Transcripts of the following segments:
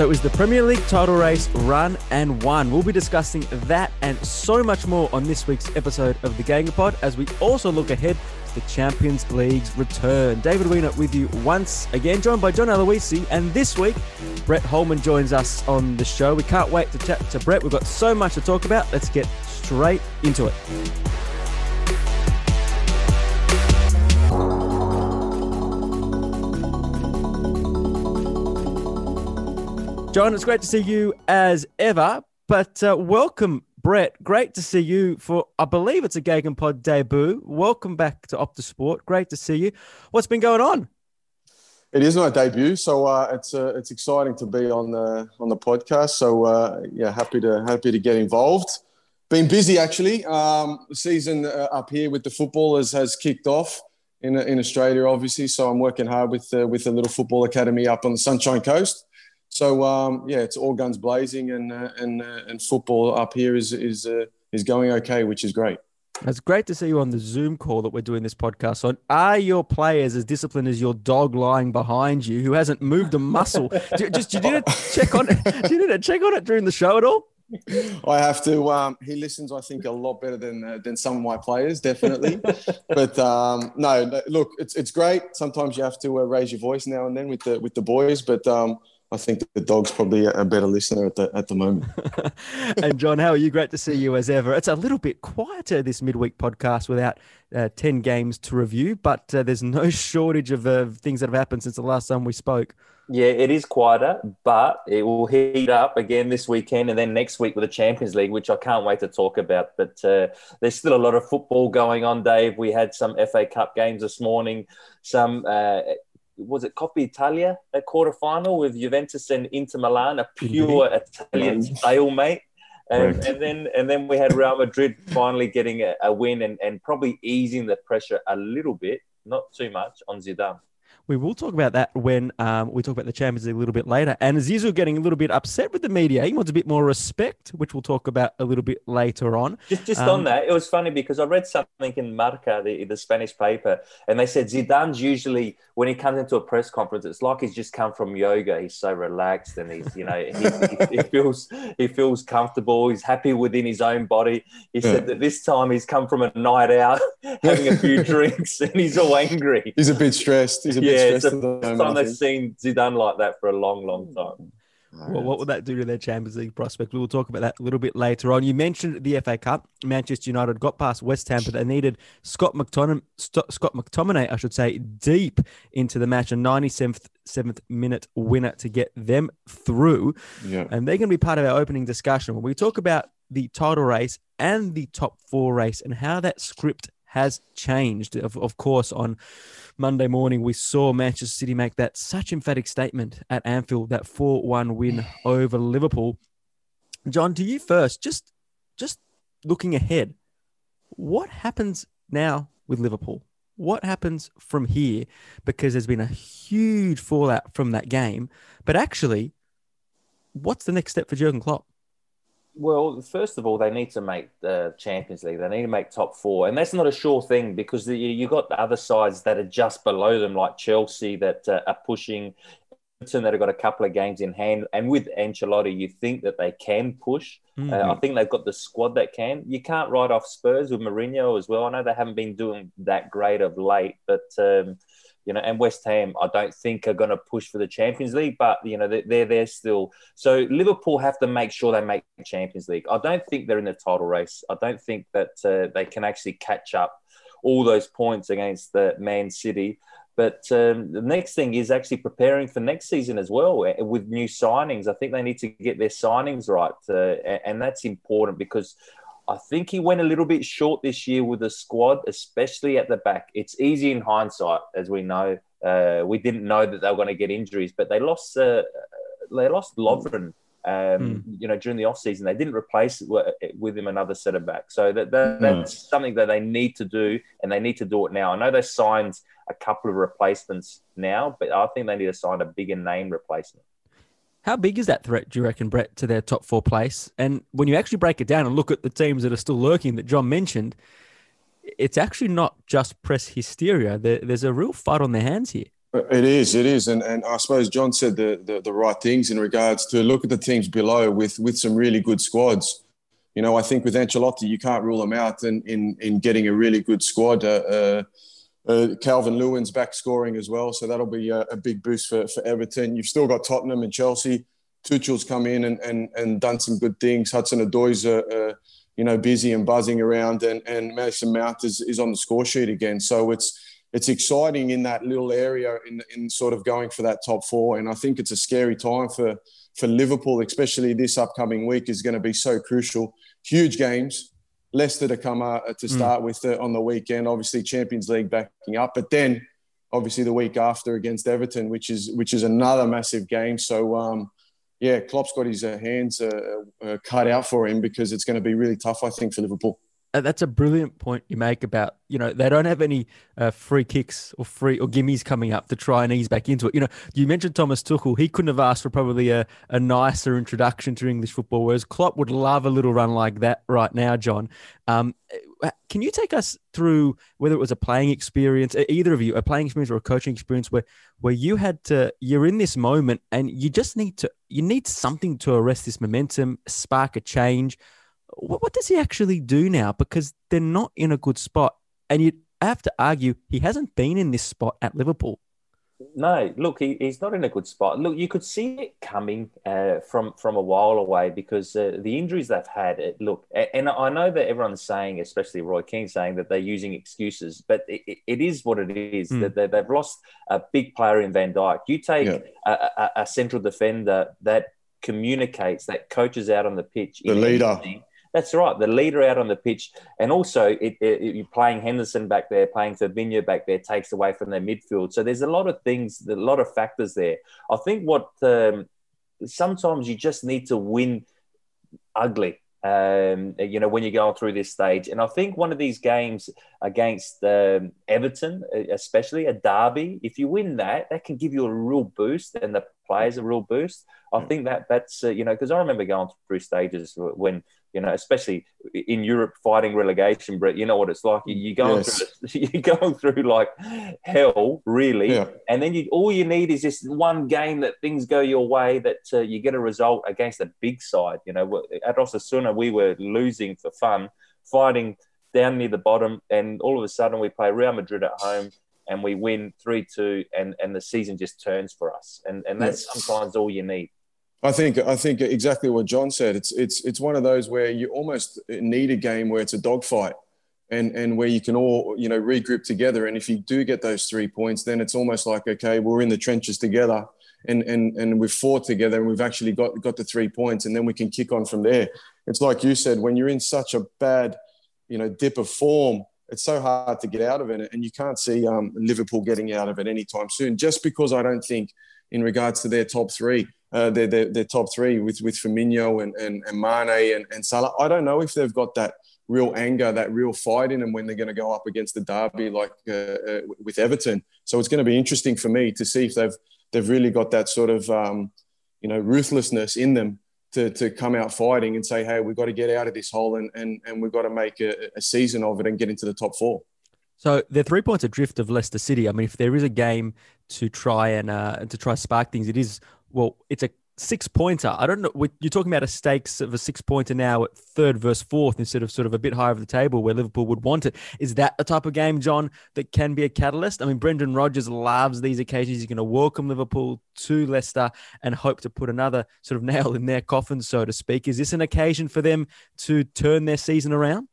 So was the Premier League title race run and won. We'll be discussing that and so much more on this week's episode of the GegenPod as we also look ahead to the Champions League's return. David Weiner with you once again, joined by John Aloisi. And this week, Brett Holman joins us on the show. We can't wait to chat to Brett. We've got so much to talk about. Let's get straight into it. John, it's great to see you as ever. But uh, welcome, Brett. Great to see you for, I believe it's a GegenPod debut. Welcome back to Optus Sport. Great to see you. What's been going on? It is my debut, so uh, it's uh, it's exciting to be on the on the podcast. So uh, yeah, happy to happy to get involved. Been busy actually. Um, the season uh, up here with the football has, has kicked off in in Australia, obviously. So I'm working hard with uh, with the little football academy up on the Sunshine Coast so um, yeah, it's all guns blazing, and uh, and uh, and football up here is is uh, is going okay, which is great. It's great to see you on the Zoom call that we're doing this podcast on. Are your players as disciplined as your dog lying behind you, who hasn't moved a muscle? do, just you to check on it? You to check on it during the show at all? I have to. Um, he listens, I think, a lot better than uh, than some of my players, definitely. but um, no, no, look, it's it's great. Sometimes you have to uh, raise your voice now and then with the with the boys, but um, I think the dog's probably a better listener at the at the moment. and John, how are you? Great to see you as ever. It's a little bit quieter this midweek podcast without uh, ten games to review, but uh, there's no shortage of uh, things that have happened since the last time we spoke. Yeah, it is quieter, but it will heat up again this weekend and then next week with the Champions League, which I can't wait to talk about. But uh, there's still a lot of football going on, Dave. We had some FA Cup games this morning, some uh, was it Coppa Italia, a quarter final with Juventus and Inter Milan, a mm-hmm. pure Italian stalemate. And, and, then and then we had Real Madrid finally getting a, a win and, and probably easing the pressure a little bit, not too much, on Zidane. We will talk about that when um, we talk about the Champions League a little bit later. And Zizou getting a little bit upset with the media. He wants a bit more respect, which we'll talk about a little bit later on. Just, just um, on that, it was funny because I read something in Marca, the, the Spanish paper, and they said Zidane's usually when he comes into a press conference, it's like he's just come from yoga. He's so relaxed and he's, you know, he, he, he feels he feels comfortable. He's happy within his own body. He yeah. said that this time he's come from a night out, having a few drinks, and he's all angry. He's a bit stressed. He's a bit yeah, it's the first time they've seen Zidane like that for a long, long hmm. time. Well, what will that do to their Champions League prospect? We will talk about that a little bit later on. You mentioned the FA Cup. Manchester United got past West Ham, but they needed Scott McTominay, Scott McTominay, I should say, deep into the match, a 97th seventh minute winner to get them through. Yeah. And they're going to be part of our opening discussion when we talk about the title race and the top four race and how that script has changed. Of, of course, on Monday morning, we saw Manchester City make that such emphatic statement at Anfield, that 4 1 win over Liverpool. John, to you first, just just looking ahead, what happens now with Liverpool? What happens from here? Because there's been a huge fallout from that game. But actually, what's the next step for Jurgen Klopp? Well, first of all, they need to make the Champions League. They need to make top four, and that's not a sure thing because you you got the other sides that are just below them, like Chelsea, that uh, are pushing. That have got a couple of games in hand, and with Ancelotti, you think that they can push. Mm-hmm. Uh, I think they've got the squad that can. You can't write off Spurs with Mourinho as well. I know they haven't been doing that great of late, but um, you know, and West Ham, I don't think are going to push for the Champions League, but you know, they're there still. So Liverpool have to make sure they make the Champions League. I don't think they're in the title race. I don't think that uh, they can actually catch up all those points against the Man City. But um, the next thing is actually preparing for next season as well eh, with new signings. I think they need to get their signings right, uh, and that's important because I think he went a little bit short this year with the squad, especially at the back. It's easy in hindsight, as we know. Uh, we didn't know that they were going to get injuries, but they lost. Uh, they lost Lovren. Um, mm. You know, during the off season, they didn't replace with him another centre back. So that, that mm. that's something that they need to do, and they need to do it now. I know they signed a couple of replacements now, but I think they need to sign a bigger name replacement. How big is that threat, do you reckon, Brett, to their top four place? And when you actually break it down and look at the teams that are still lurking that John mentioned, it's actually not just press hysteria. There, there's a real fight on their hands here. It is, it is, and and I suppose John said the, the, the right things in regards to look at the teams below with with some really good squads. You know, I think with Ancelotti, you can't rule them out in in, in getting a really good squad. Uh, uh, uh, Calvert-Lewin's back scoring as well, so that'll be a, a, big boost for, for Everton. You've still got Tottenham and Chelsea. Tuchel's come in and, and, and done some good things. Hudson Odoi's, uh, uh, you know, busy and buzzing around, and, and Mason Mount is, is on the score sheet again. So it's it's exciting in that little area in, in sort of going for that top four. And I think it's a scary time for, for Liverpool, especially this upcoming week is going to be so crucial. Huge games. Leicester to come uh, to hmm. start mm. with uh, on the weekend. Obviously, Champions League backing up, but then obviously the week after against Everton, which is which is another massive game. So um, yeah, Klopp's got his uh, hands uh, uh, cut out for him because it's going to be really tough, I think, for Liverpool. Uh, that's a brilliant point you make about you know they don't have any uh, free kicks or free or gimmies coming up to try and ease back into it. You know, you mentioned Thomas Tuchel; he couldn't have asked for probably a, a nicer introduction to English football, whereas Klopp would love a little run like that right now. John, um, uh, can you take us through whether it was a playing experience, either of you, a playing experience or a coaching experience, where where you had to you're in this moment and you just need to you need something to arrest this momentum, spark a change what, what does he actually do now? Because they're not in a good spot. And you have to argue he hasn't been in this spot at Liverpool. No, look, he, he's not in a good spot. Look, you could see it coming uh, from from a while away because uh, the injuries they've had. It, look, and I know that everyone's saying, especially Roy Keane, saying that they're using excuses, but it, it is what it is. Mm. That they've lost a big player in Van Dijk. You take yeah. a, a, a, central defender that communicates, that coaches out on the pitch, the leader. Anything, that's right. The leader out on the pitch, and also it, it, you're playing Henderson back there, playing Fabinho back there, takes away from their midfield. So there's a lot of things, a lot of factors there. I think what um, sometimes you just need to win ugly. Um, you know, when you're going through this stage. And I think one of these games against um, Everton, especially a derby, if you win that, that can give you a real boost and the players a real boost. I mm. think that that's, uh, you know, because I remember going through stages when you know, especially in Europe fighting relegation, Brett, you know what it's like. You're going yes. through, you're going through like hell, really. Yeah. And then you, all you need is just one game that things go your way, that uh, you get a result against a big side. You know, at Osasuna, we were losing for fun, fighting down near the bottom, and all of a sudden we play Real Madrid at home and we win 3 2, and, and the season just turns for us. And, and that's yes. sometimes all you need. I think I think exactly what John said. It's it's it's one of those where you almost need a game where it's a dogfight, and and where you can all you know regroup together. And if you do get those three points, then it's almost like okay, we're in the trenches together, and and and we've fought together, and we've actually got got the three points, and then we can kick on from there. It's like you said, when you're in such a bad, you know, dip of form, it's so hard to get out of it, and you can't see um, Liverpool getting out of it anytime soon. Just because I don't think, in regards to their top three uh, their, their, their, top three with, with Firmino and, and, and Mane and, and Salah. I don't know if they've got that real anger, that real fight in them when they're going to go up against the derby like uh, uh, with Everton. So it's going to be interesting for me to see if they've they've really got that sort of um, you know ruthlessness in them to, to come out fighting and say, hey, we've got to get out of this hole and, and, and we've got to make a, a season of it and get into the top four. So the three points adrift of Leicester City. I mean, if there is a game to try and uh, to try spark things, it is well, it's a six pointer. I don't know. You're talking about a stakes of a six pointer now at third versus fourth instead of sort of a bit higher of the table where Liverpool would want it. Is that the type of game, John, that can be a catalyst? I mean, Brendan Rodgers loves these occasions. He's going to welcome Liverpool to Leicester and hope to put another sort of nail in their coffin, so to speak. Is this an occasion for them to turn their season around?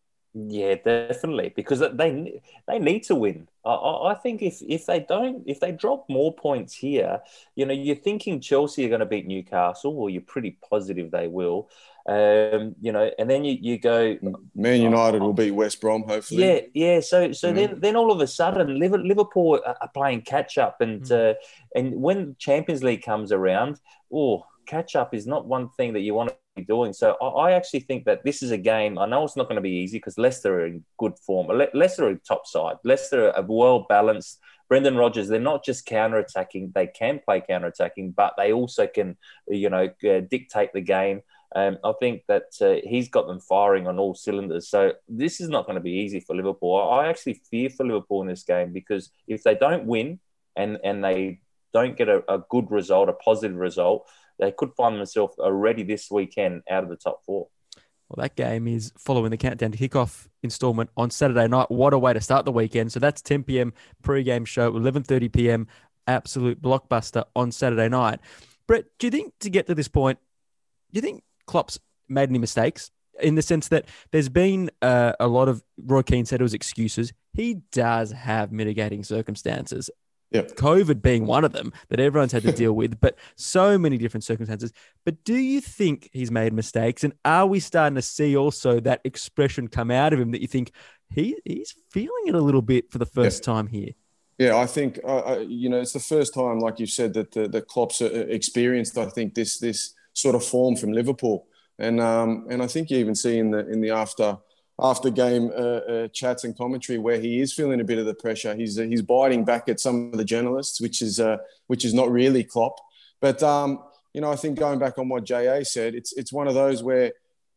Yeah, definitely, because they they need to win. I, I think if if they don't, if they drop more points here, you know, you're thinking Chelsea are going to beat Newcastle, or you're pretty positive they will. Um, you know, and then you, you go. Man United will beat West Brom, hopefully. Yeah, yeah. So so then then all of a sudden Liverpool are playing catch up, and mm. uh, and when Champions League comes around, oh, catch up is not one thing that you want to be doing. So I, I actually think that this is a game. I know it's not going to be easy because Leicester are in good form. Le- Leicester are top side. Leicester are well balanced. Brendan Rodgers, they're not just counter attacking. They can play counter attacking, but they also can, you know, uh, dictate the game. Um, I think that uh, he's got them firing on all cylinders. So this is not going to be easy for Liverpool. I actually fear for Liverpool in this game because if they don't win and and they don't get a, a good result, a positive result, they could find themselves already this weekend out of the top four. Well, that game is following the countdown to kickoff installment on Saturday night. What a way to start the weekend! So that's 10 p.m. pre-game show, 11:30 p.m. absolute blockbuster on Saturday night. Brett, do you think to get to this point, do you think Klopp's made any mistakes in the sense that there's been uh, a lot of Roy Keane said it was excuses. He does have mitigating circumstances. Yep. COVID being one of them that everyone's had to deal with, but so many different circumstances. But do you think he's made mistakes? And are we starting to see also that expression come out of him that you think he he's feeling it a little bit for the first yep. time here? Yeah, I think uh, you know it's the first time, like you said, that the, the Klopp's uh, experienced. I think this this sort of form from Liverpool, and um, and I think you even see in the in the after after game uh, uh, chats and commentary where he is feeling a bit of the pressure. He's uh, he's biting back at some of the journalists, which is uh, which is not really Klopp. But um, you know, I think going back on what Ja said, it's it's one of those where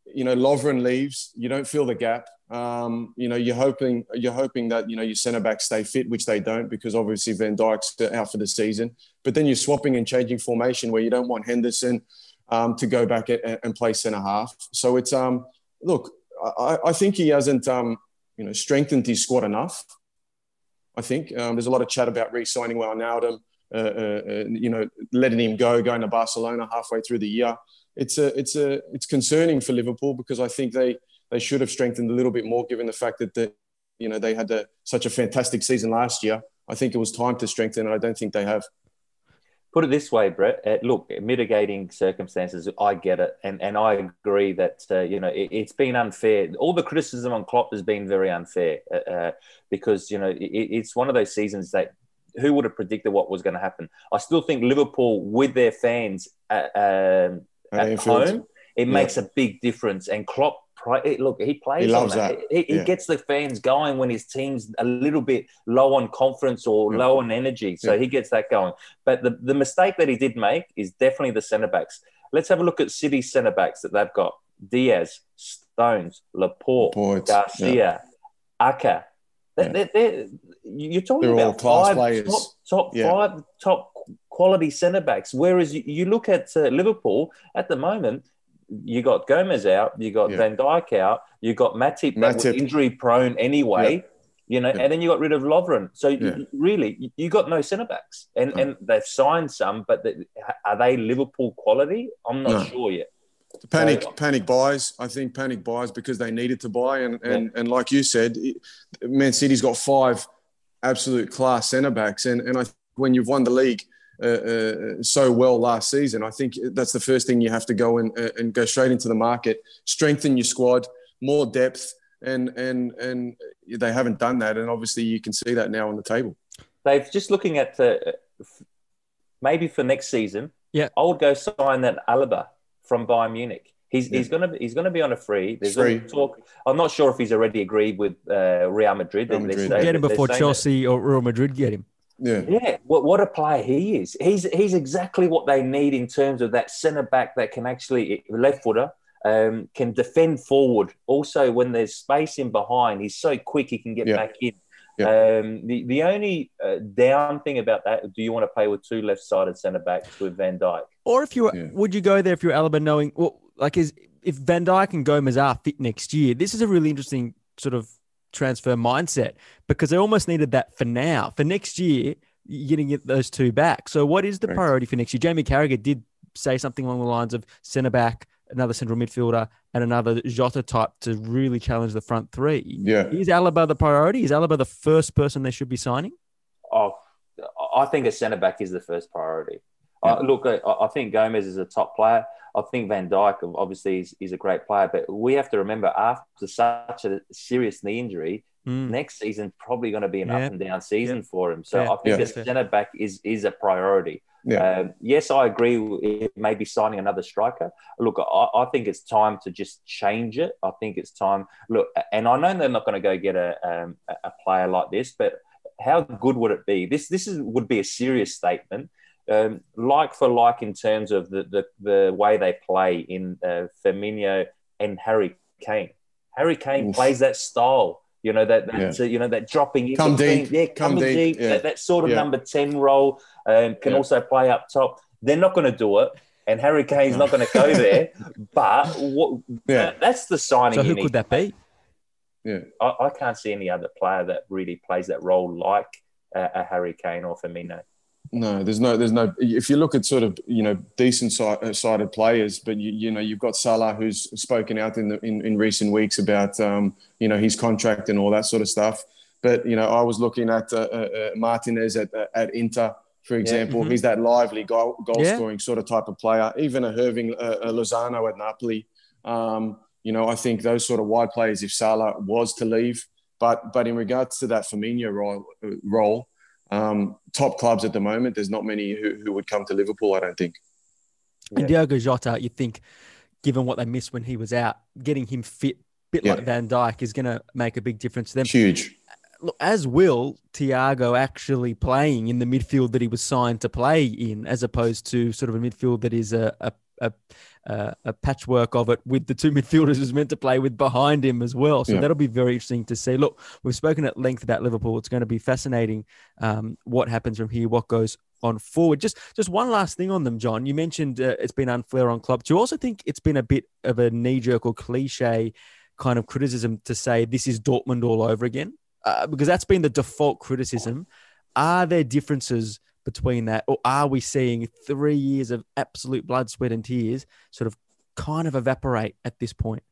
you know Lovren leaves, you don't feel the gap. Um, you know, you're hoping you're hoping that you know your centre backs stay fit, which they don't because obviously Van Dijk's out for the season. But then you're swapping and changing formation where you don't want Henderson um, to go back and, play centre half. So it's um, look I, I think he hasn't, um, you know, strengthened his squad enough. I think um, there's a lot of chat about re-signing Wijnaldum, uh, uh, uh, you know, letting him go, going to Barcelona halfway through the year. It's a, it's a, it's concerning for Liverpool because I think they they should have strengthened a little bit more, given the fact that the, you know, they had a, such a fantastic season last year. I think it was time to strengthen, and I don't think they have put it this way, Brett. Uh, look, mitigating circumstances, I get it, and and I agree that uh, you know it, has been unfair. All the criticism on Klopp has been very unfair uh, uh because you know it, it's one of those seasons that who would have predicted what was going to happen. I still think Liverpool with their fans at, um, at home, it yeah. makes a big difference, and Klopp look, he plays. He loves that. He, he gets the fans going when his team's a little bit low on confidence or yeah. low on energy. So yeah. he gets that going. But the, the mistake that he did make is definitely the centre backs. Let's have a look at City centre backs that they've got: Dias, Stones, Laporte, Laporte Garcia, yeah. Aké. They're, they're, you're talking they're about five players. top, top five top quality centre backs. Whereas you, you look at uh, Liverpool at the moment, you got Gomez out, you got yeah. Van Dijk out, you got Matip, Matip. that was injury prone anyway. Yeah. You know, yeah. and then you got rid of Lovren. So you, really, you got no centre backs, and and they've signed some, but the, are they Liverpool quality? I'm not no. sure yet. Panic, so, panic buys. I think panic buys because they needed to buy, and and, and like you said, Man City's got five absolute class centre backs, and and I when you've won the league uh, uh, so well last season. I think that's the first thing you have to go and, uh, and go straight into the market, strengthen your squad, more depth, and and and they haven't done that, and obviously you can see that now on the table. They've just looking at the, maybe for next season. Yeah, I would go sign that Alaba from Bayern Munich. He's, yeah. he's gonna be, he's gonna be on a free. There's free. talk. I'm not sure if he's already agreed with uh, Real Madrid. Real Madrid. Say, get him before Chelsea that, or Real Madrid get him. Yeah, yeah. What, what a player he is. He's he's exactly what they need in terms of that centre back that can actually left footer um, can defend forward. Also, when there's space in behind, he's so quick he can get yeah. back in. Yeah. Um, the the only uh, down thing about that, do you want to play with two left-sided centre backs with Van Dijk? Or if you yeah. would you go there if you're Alaba, knowing well, like is if Van Dijk and Gomez are fit next year, this is a really interesting sort of transfer mindset because they almost needed that for now. For next year, you're going to get those two back. So, what is the priority for next year? Jamie Carragher did say something along the lines of centre back another central midfielder, and another Jota type to really challenge the front three. Yeah. Is Alaba the priority? Is Alaba the first person they should be signing? Oh, I think a centre back is the first priority. Yeah. Uh, look, I, I think Gomez is a top player. I think Van Dijk obviously is, is a great player, but we have to remember after such a serious knee injury, Mm. next season probably going to be an Yeah. up and down season Yeah. for him. So. I think a centre back is is a priority. Um, yes, I agree. It may be signing another striker. Look, I, I think it's time to just change it. I think it's time. Look, and I know they're not going to go get a um, a a player like this, but how good would it be? This this is would be a serious statement. Um, like for like in terms of the the, the way they play in uh, Firmino and Harry Kane. Harry Kane Oof. plays that style. You know that that uh, you know that dropping in Come between- deep, yeah, come coming deep, deep, yeah. that, that sort of Yeah. number ten role um, can Yeah. also play up top. They're not going to do it, and Harry Kane's not going to go there. But what, Yeah. that- that's the signing. So who could that be? Yeah. I, I can't see any other player that really plays that role like uh, a Harry Kane or Firmino. No, there's no, there's no. If you look at sort of you know decent uh, sided players, but you, you know you've got Salah who's spoken out in the in, in recent weeks about um, you know his contract and all that sort of stuff. But you know I was looking at uh, uh, uh, Martinez at uh, at Inter, for example. Mhm. He's that lively goal goal Yeah. scoring sort of type of player. Even a Hirving uh, uh, Lozano at Napoli. Um, you know I think those sort of wide players. If Salah was to leave, but but in regards to that Firmino role, role um, top clubs at the moment, there's not many who, who would come to Liverpool, I don't think. And Diogo Jota, you think, given what they missed when he was out, getting him fit, bit Yeah. like Van Dijk, is going to make a big difference to them. Huge. Look, as will Thiago actually playing in the midfield that he was signed to play in, as opposed to sort of a midfield that is a a, a, a, a patchwork of it with the two midfielders who's meant to play with behind him as well. So Yeah. that'll be very interesting to see. Look, we've spoken at length about Liverpool. It's going to be fascinating um, what happens from here, what goes on forward. Just just one last thing on them, John. You mentioned uh, it's been unfair on Klopp. Do you also think it's been a bit of a knee jerk or cliche kind of criticism to say this is Dortmund all over again? Uh, because that's been the default criticism. Are there differences between that, or are we seeing three years of absolute blood, sweat, and tears sort of kind of evaporate at this point?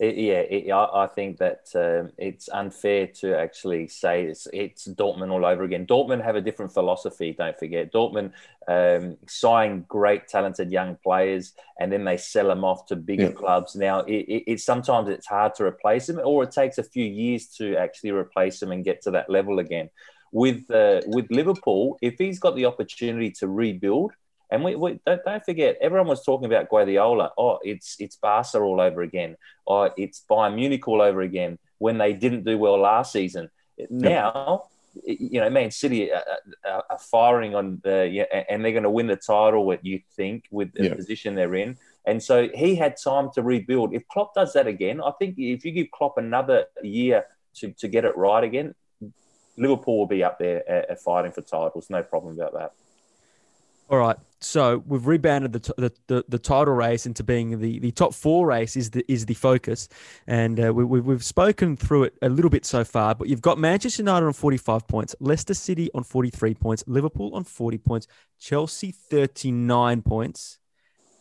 It, yeah, it, I, I think that um, it's unfair to actually say it's, it's Dortmund all over again. Dortmund have a different philosophy. Don't forget, Dortmund um, sign great, talented young players, and then they sell them off to bigger Yeah. clubs. Now, it, it, it's sometimes it's hard to replace them, or it takes a few years to actually replace them and get to that level again. With uh, with Liverpool, if he's got the opportunity to rebuild, and we, we don't, don't forget, everyone was talking about Guardiola. Oh, it's it's Barca all over again. Oh, it's Bayern Munich all over again. When they didn't do well last season, now you know Man City are, are, firing on the yeah, and they're going to win the title. What you think with the Yeah. position they're in, and so he had time to rebuild. If Klopp does that again, I think if you give Klopp another year to, to get it right again, Liverpool will be up there uh, uh, fighting for titles. No problem about that. All right. So we've rebounded the, t- the, the, the title race into being the, the top four race is the is the focus, and uh, we, we, we've spoken through it a little bit so far. But you've got Manchester United on forty five points, Leicester City on forty three points, Liverpool on forty points, Chelsea thirty nine points.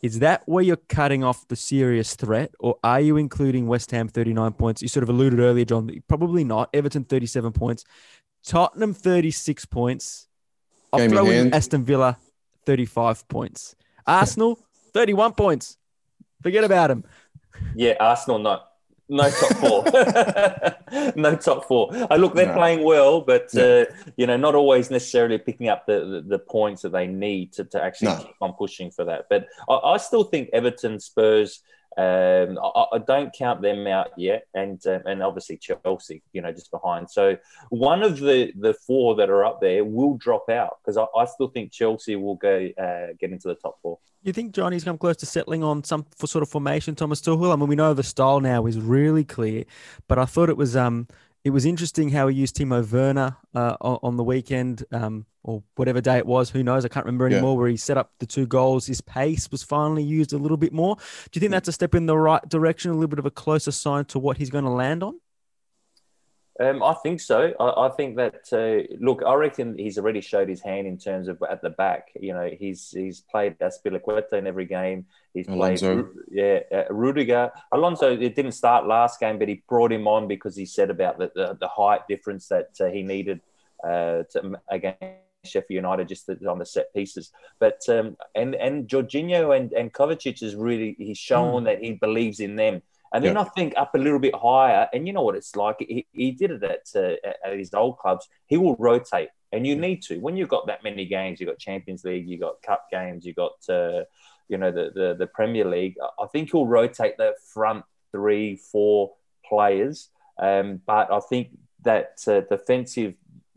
Is that where you're cutting off the serious threat, or are you including West Ham thirty nine points? You sort of alluded earlier, John. Probably not. Everton thirty seven points, Tottenham thirty six points. I'll Game throw in hand. Aston Villa 35 points. Arsenal, 31 points. Forget about them. Yeah, Arsenal not no top four, no top four. I look, they're No. playing well, but Yeah. uh, you know, not always necessarily picking up the, the, the points that they need to, to actually No. keep on pushing for that. But I, I still think Everton, Spurs. Um, I, I don't count them out yet, and um, and obviously Chelsea, you know, just behind. So one of the the four that are up there will drop out because I, I still think Chelsea will go uh, get into the top four. You think Johnny's come close to settling on some sort of formation, Thomas Tuchel? I mean, we know the style now is really clear, but I thought it was um it was interesting how he used Timo Werner uh, on, the weekend um, or whatever day it was. Who knows? I can't remember Yeah. anymore. Where he set up the two goals. His pace was finally used a little bit more. Do you think that's a step in the right direction? A little bit of a closer sign to what he's going to land on? Um, I think so. I, I think that uh, look, I reckon he's already showed his hand in terms of at the back. You know, he's he's played Azpilicueta in every game. He's Alonso. played, yeah, uh, Rudiger. Alonso. It didn't start last game, but he brought him on because he said about the the, the height difference that uh, he needed uh, to, against Sheffield United just on the set pieces. But um, and and Jorginho and and Kovacic is really he's shown mm. that he believes in them. And then yep. I think up a little bit higher, and you know what it's like. He, he did it at, uh, at his old clubs. He will rotate, and you need to. When you've got that many games, you've got Champions League, you've got Cup games, you've got uh, you know the, the the Premier League. I think he'll rotate the front three, four players. Um, but I think that uh, defensive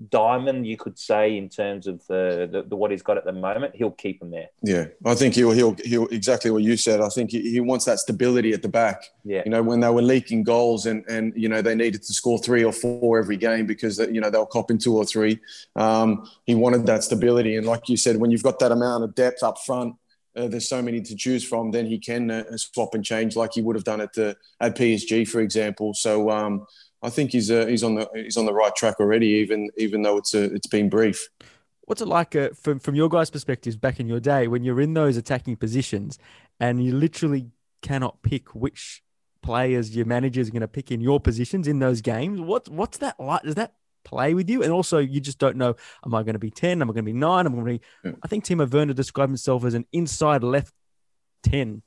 diamond, you could say, in terms of the, the, the, what he's got at the moment, he'll keep him there. Yeah, I think he'll he'll he'll exactly what you said. I think he, he wants that stability at the back. Yeah, you know when they were leaking goals and and you know they needed to score three or four every game because you know they'll cop in two or three. Um, he wanted that stability, and like you said, when you've got that amount of depth up front. Uh, there's so many to choose from. Then he can uh, swap and change like he would have done at the at PSG, for example. So um, I think he's uh, he's on the he's on the right track already, even even though it's a, uh, it's been brief. What's it like uh, from from your guys' perspectives back in your day when you're in those attacking positions and you literally cannot pick which players your manager is going to pick in your positions in those games? What what's that like? Does that play with you? And also, you just don't know: Am I going to be ten? Am I going to be nine? I'm I going to be? Yeah. I think Timo Werner described himself as an inside left ten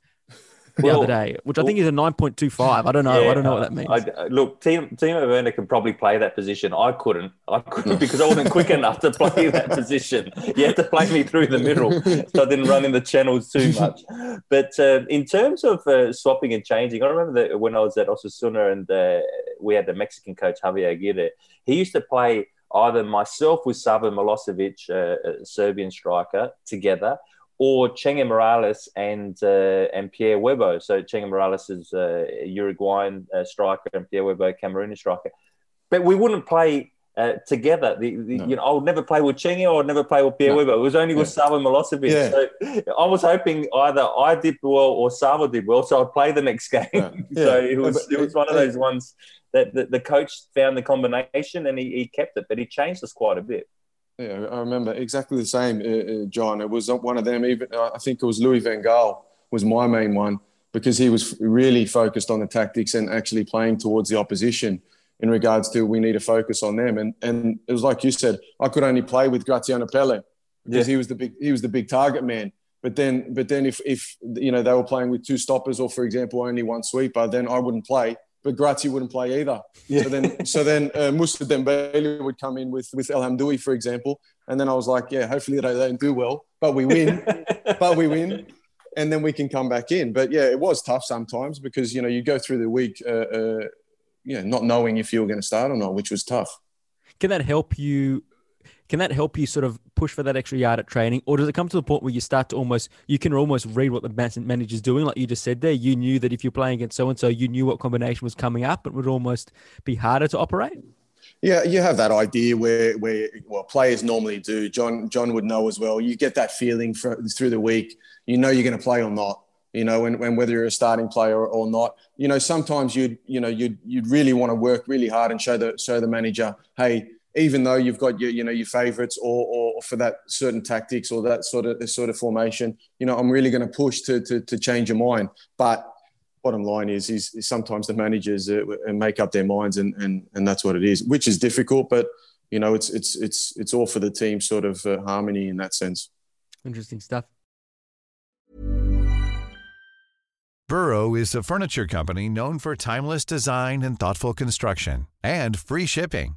the well, other day, which I think is a 9.25. I don't know. Yeah, I don't know what that means. I, look, Timo, Werner can probably play that position. I couldn't. I couldn't because I wasn't quick enough to play that position. You had to play me through the middle, so I didn't run in the channels too much. But uh, in terms of uh, swapping and changing, I remember that when I was at Osasuna and uh, we had the Mexican coach Javier Aguirre, he used to play either myself with Savo Milosevic, uh, a Serbian striker, together, or Chenge Morales and uh, and Pierre Webo. So Chenge Morales is a Uruguayan uh, striker and Pierre Webo Cameroonian striker. But we wouldn't play uh, together. The, the, no. You know, I would never play with Chenge or I'll never play with Pierre no. Webo. It was only with yeah. Savo Milosevic. Yeah. So I was hoping either I did well or Savo did well, so I'd play the next game. Yeah. so it was it was one of those ones that the, the coach found the combination and he, he kept it, but he changed us quite a bit. Yeah, I remember exactly the same, uh, uh, John. It was one of them. Even I think it was Louis Van Gaal was my main one because he was really focused on the tactics and actually playing towards the opposition in regards to we need to focus on them. And and it was like you said, I could only play with Graziano Pelle because yeah. he was the big he was the big target man. But then but then if if you know they were playing with two stoppers or for example only one sweeper, then I wouldn't play but Grazi wouldn't play either. Yeah. So then, so then uh, Moussa Dembele would come in with with El Hamdaoui, for example, and then I was like, yeah, hopefully they don't do well, but we win, but we win, and then we can come back in. But yeah, it was tough sometimes because you know you go through the week, uh, uh, yeah, not knowing if you were going to start or not, which was tough. Can that help you can that help you sort of push for that extra yard at training, or does it come to the point where you start to almost you can almost read what the manager's doing, like you just said there? You knew that if you're playing against so and so, you knew what combination was coming up. It would almost be harder to operate. Yeah, you have that idea where where well players normally do. John John would know as well. You get that feeling for, through the week. You know you're going to play or not. You know, and, and whether you're a starting player or, or not. You know, sometimes you'd you know you'd you'd really want to work really hard and show the show the manager, hey, even though you've got your, you know, your favourites or, or for that certain tactics or that sort of sort of formation, you know, I'm really going to push to, to, to change your mind. But bottom line is, is, is sometimes the managers uh, make up their minds, and, and and that's what it is, which is difficult. But you know, it's it's it's it's all for the team sort of uh, harmony in that sense. Interesting stuff. Burrow is a furniture company known for timeless design and thoughtful construction, and free shipping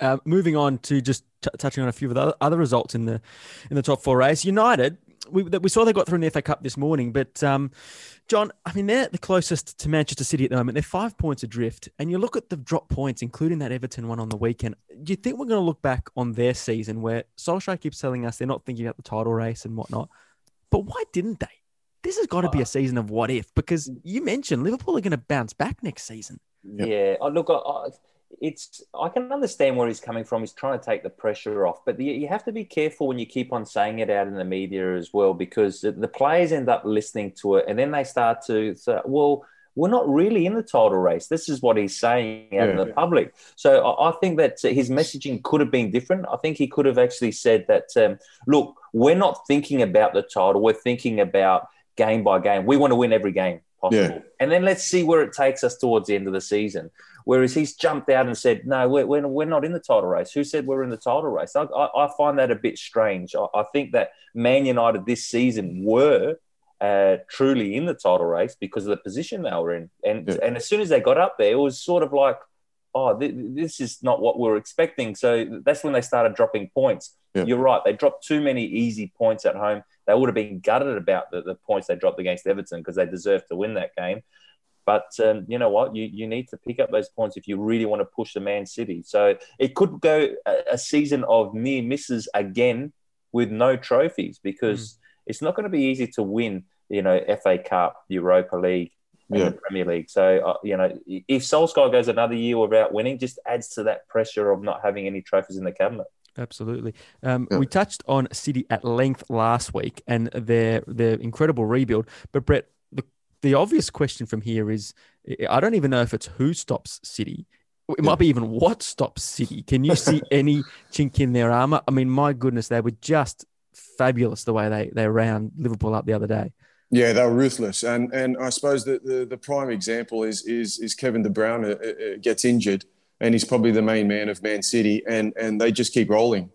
Uh, moving on to just t- touching on a few of the other results in the in the top four race. United we we saw they got through in the FA Cup this morning, but um, John, I mean they're the closest to Manchester City at the moment. They're five points adrift, and you look at the drop points, including that Everton one on the weekend. Do you think we're going to look back on their season where Solskjaer keeps telling us they're not thinking about the title race and whatnot? But why didn't they? This has got to be a season of what if, because you mentioned Liverpool are going to bounce back next season. Yeah, yeah. Look, I, I, it's I can understand where he's coming from. He's trying to take the pressure off, but the, you have to be careful when you keep on saying it out in the media as well, because the, the players end up listening to it, and then they start to say, "Well, we're not really in the title race." This is what he's saying out yeah. in the public. So I, I, think that his messaging could have been different. I think he could have actually said that, um, "Look, we're not thinking about the title. We're thinking about game by game. We want to win every game." Possible. Yeah. And then let's see where it takes us towards the end of the season. Whereas he's jumped out and said, no, we're, we're, we're not in the title race. Who said we're in the title race? I, I, I find that a bit strange. I, I, think that Man United this season were uh, truly in the title race because of the position they were in. And, yeah. and as soon as they got up there, it was sort of like, oh, th- this is not what we are expecting. So that's when they started dropping points. Yeah. You're right. They dropped too many easy points at home. They would have been gutted about the, the points they dropped against Everton because they deserved to win that game. But um, you know what? You, you need to pick up those points if you really want to push the Man City. So it could go a, a season of near misses again with no trophies because mm. it's not going to be easy to win, you know, FA Cup, Europa League, yeah. the Premier League. So, uh, you know, if Solskjaer goes another year without winning, just adds to that pressure of not having any trophies in the cabinet. Absolutely. Um, yeah. We touched on City at length last week and their their incredible rebuild. But Brett, the the obvious question from here is I don't even know if it's who stops City. It might be even what stops City. Can you see any chink in their armor? I mean, my goodness, they were just fabulous the way they they ran Liverpool up the other day. Yeah, they were ruthless, and and I suppose the the, the prime example is is is Kevin De Bruyne uh, uh, gets injured, and he's probably the main man of Man City, and and they just keep rolling.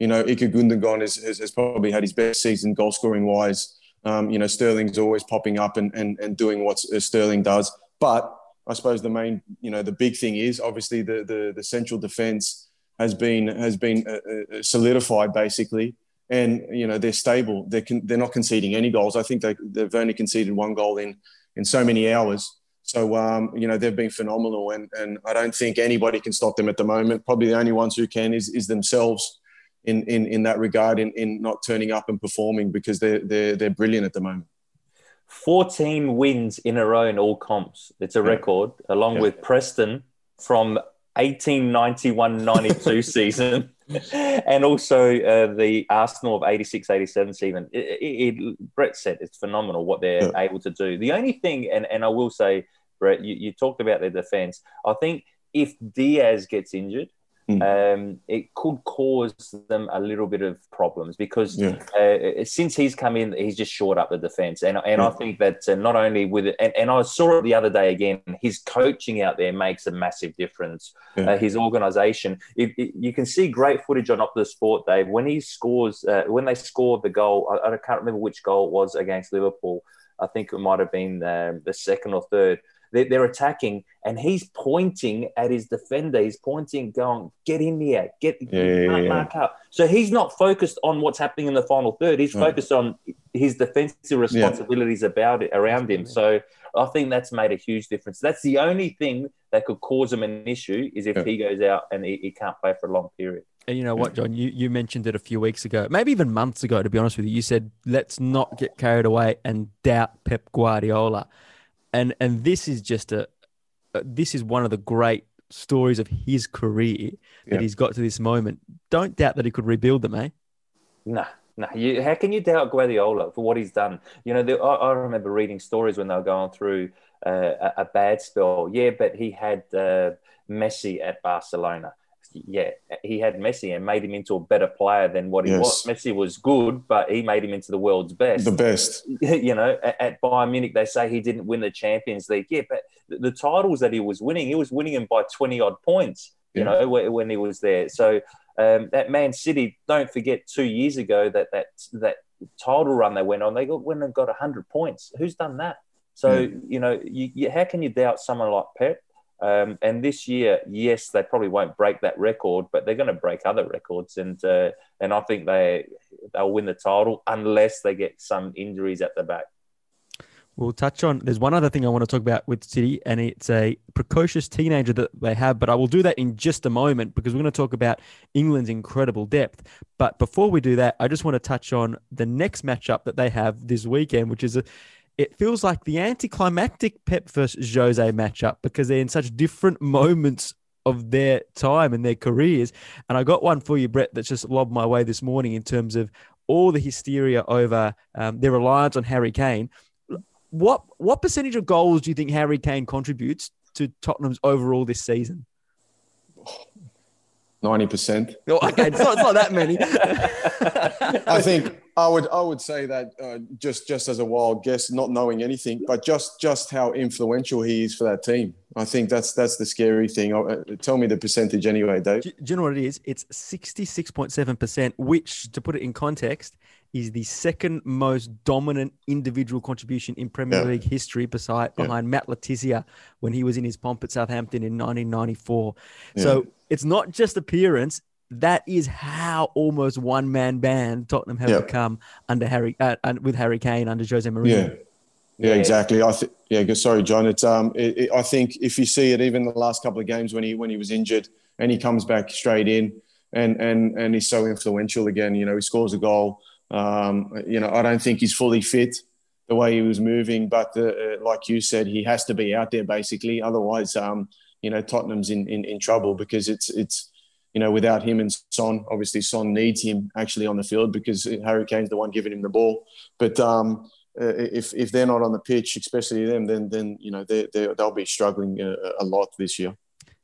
You know, Ilkay Gundogan has, has, has probably had his best season goal scoring wise um, you know, Sterling's always popping up and, and, and doing what uh, Sterling does. But I suppose the main, you know, the big thing is obviously the the, the central defence has been has been uh, uh, solidified basically, and you know they're stable. They're con- they're not conceding any goals. I think they they've only conceded one goal in in so many hours. So um, you know they've been phenomenal, and and I don't think anybody can stop them at the moment. Probably the only ones who can is is themselves in, in, in that regard in, in not turning up and performing because they're, they're, they're brilliant at the moment. 14 wins in a row in all comps. It's a yeah. record, along yeah. with Preston from 1891-92 season and also uh, the Arsenal of 86-87 season. It, it, it, Brett said it's phenomenal what they're yeah. able to do. The only thing, and, and I will say, Brett, you, you talked about their defence. I think if Dias gets injured, Mm. Um, it could cause them a little bit of problems because yeah. uh, since he's come in, he's just shored up the defense. And, and yeah. I think that uh, not only with it, and, and, I saw it the other day again, his coaching out there makes a massive difference. Yeah. Uh, his it, you can see great footage on Optus Sport, Dave. When he scores, uh, when they scored the goal, I, I, can't remember which goal it was against Liverpool. I think it might have been um, the second or third they're, they're attacking, and he's pointing at his defender. He's pointing, going, "Get in there, get yeah, yeah, yeah. mark up." So he's not focused on what's happening in the final third. He's focused on his defensive responsibilities about it around him. So I think that's made a huge difference. That's the only thing that could cause him an issue is if he goes out and he, he can't play for a long period. And you know what, John? You, you mentioned it a few weeks ago, maybe even months ago, to be honest with you. You said, let's not get carried away and doubt Pep Guardiola and and this is just a this is one of the great stories of his career that yeah. he's got to this moment. Don't doubt that he could rebuild them, eh? No, no. You, how can you doubt Guardiola for what he's done? You know, the, I, I, remember reading stories when they were going through uh, a, a, bad spell. Yeah, but he had uh, Messi at Barcelona yeah, he had Messi and made him into a better player than what he yes. was. Messi was good, but he made him into the world's best. The best. You know, at, at Bayern Munich, they say he didn't win the Champions League. Yeah, but the, the titles that he was winning, he was winning them by 20 odd points, you yeah. know, when, when, he was there. So um, that Man City, don't forget two years ago that that, that title run they went on, they got, went and got 100 points. Who's done that? So, yeah. you know, you, you, how can you doubt someone like Pep? Um, and this year, yes, they probably won't break that record, but they're going to break other records, and uh, and I think they they'll win the title unless they get some injuries at the back. We'll touch on. There's one other thing I want to talk about with City, and it's a precocious teenager that they have. But I will do that in just a moment because we're going to talk about England's incredible depth. But before we do that, I just want to touch on the next matchup that they have this weekend, which is a. It feels like the anticlimactic Pep versus Jose matchup because they're in such different moments of their time and their careers. And I got one for you, Brett, that's just lobbed my way this morning in terms of all the hysteria over um, their reliance on Harry Kane what what percentage of goals do you think Harry Kane contributes to Tottenham's overall this season? Ninety percent. Oh, okay, it's not, it's not that many. I think I would I would say that uh, just just as a wild guess, not knowing anything, but just just how influential he is for that team. I think that's that's the scary thing. Uh, tell me the percentage anyway, Dave. Do, you know what it is? It's sixty six point seven percent, which, to put it in context, is the second most dominant individual contribution in Premier yeah. League history, beside yeah. behind Matt Le Tissier when he was in his pomp at Southampton in nineteen ninety four. Yeah. So it's not just appearance; that is how almost one man band Tottenham have become under Harry uh, with Harry Kane under Jose Mourinho. Yeah. Yeah, exactly. I th- yeah, sorry, John. It's um, it, it, I think if you see it, even the last couple of games when he when he was injured and he comes back straight in and and and he's so influential again. You know, he scores a goal. Um, you know, I don't think he's fully fit the way he was moving, but uh, like you said, he has to be out there basically. Otherwise, um, you know, Tottenham's in, in in trouble because it's it's you know, without him and Son, obviously Son needs him actually on the field because Harry Kane's the one giving him the ball. But um, uh, if if they're not on the pitch, especially them, then then you know they they'll be struggling a, a, lot this year.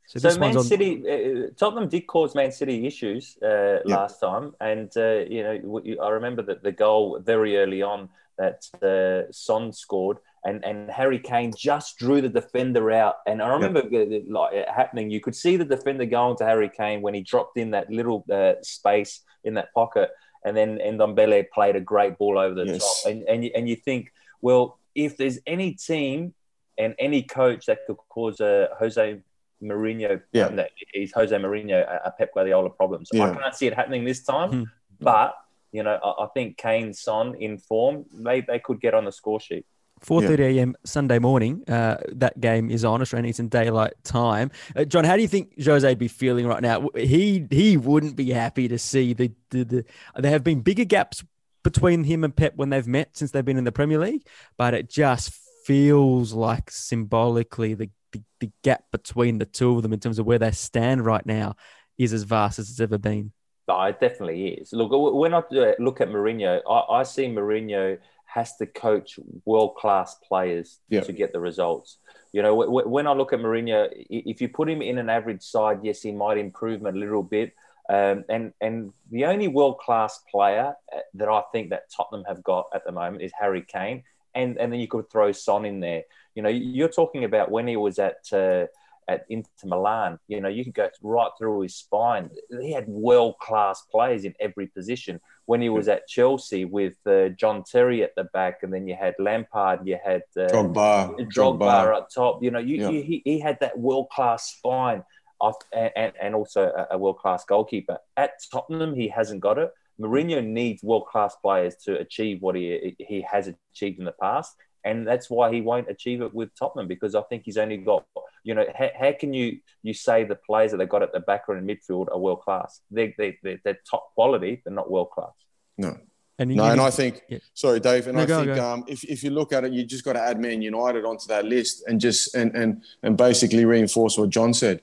So, so Man on... City, uh, Tottenham did cause Man City issues uh, yeah. last time, and uh, you know I remember that the goal very early on that uh, Son scored and and Harry Kane just drew the defender out. And I remember yep. like it happening. You could see the defender going to Harry Kane when he dropped in that little uh, space in that pocket, and then Ndombele played a great ball over the yes. top. And and you, and you think, well, if there's any team and any coach that could cause a Jose Mourinho, yeah. that is Jose Mourinho a, Pep Guardiola problem. So yeah. I can't see it happening this time, mm-hmm. but. You know, I, I think Kane, Son, in form, they, they could get on the score sheet. 4.30 yeah. a.m. Sunday morning, uh, that game is on. Australian Eastern Daylight Time. Uh, John, how do you think Jose'd be feeling right now? He he wouldn't be happy to see the, the, the there have been bigger gaps between him and Pep when they've met since they've been in the Premier League, but it just feels like symbolically the, the, the gap between the two of them in terms of where they stand right now is as vast as it's ever been. Oh, it definitely is. Look, when I uh, look at Mourinho, I, I see Mourinho – has to coach world class players to get the results. You know, when I look at Mourinho, if you put him in an average side, yes, he might improve a little bit. Um, and and the only world class player uh, that I think that Tottenham have got at the moment is Harry Kane, and and then you could throw Son in there. You know, you're talking about when he was at uh, at Inter Milan. You know, you could go right through his spine. He had world class players in every position. When he was at Chelsea with uh, John Terry at the back, and then you had Lampard, you had uh, Drogba, Drogba, Drogba up top. You know, you, yeah. you, he, he had that world class spine. Off, and, and also a, world class goalkeeper. At Tottenham, he hasn't got it. Mourinho needs world class players to achieve what he he has achieved in the past, and that's why he won't achieve it with Tottenham because I think he's only got you know, how, how can you you say the players that they got at the back or in midfield are world class? They're, they, they're, they're top quality, but not world class. No. And no, and I think, yeah. sorry, Dave, and no, I go, think go. Um, if, if you look at it, you just got to add Man United onto that list and just and and and basically reinforce what John said.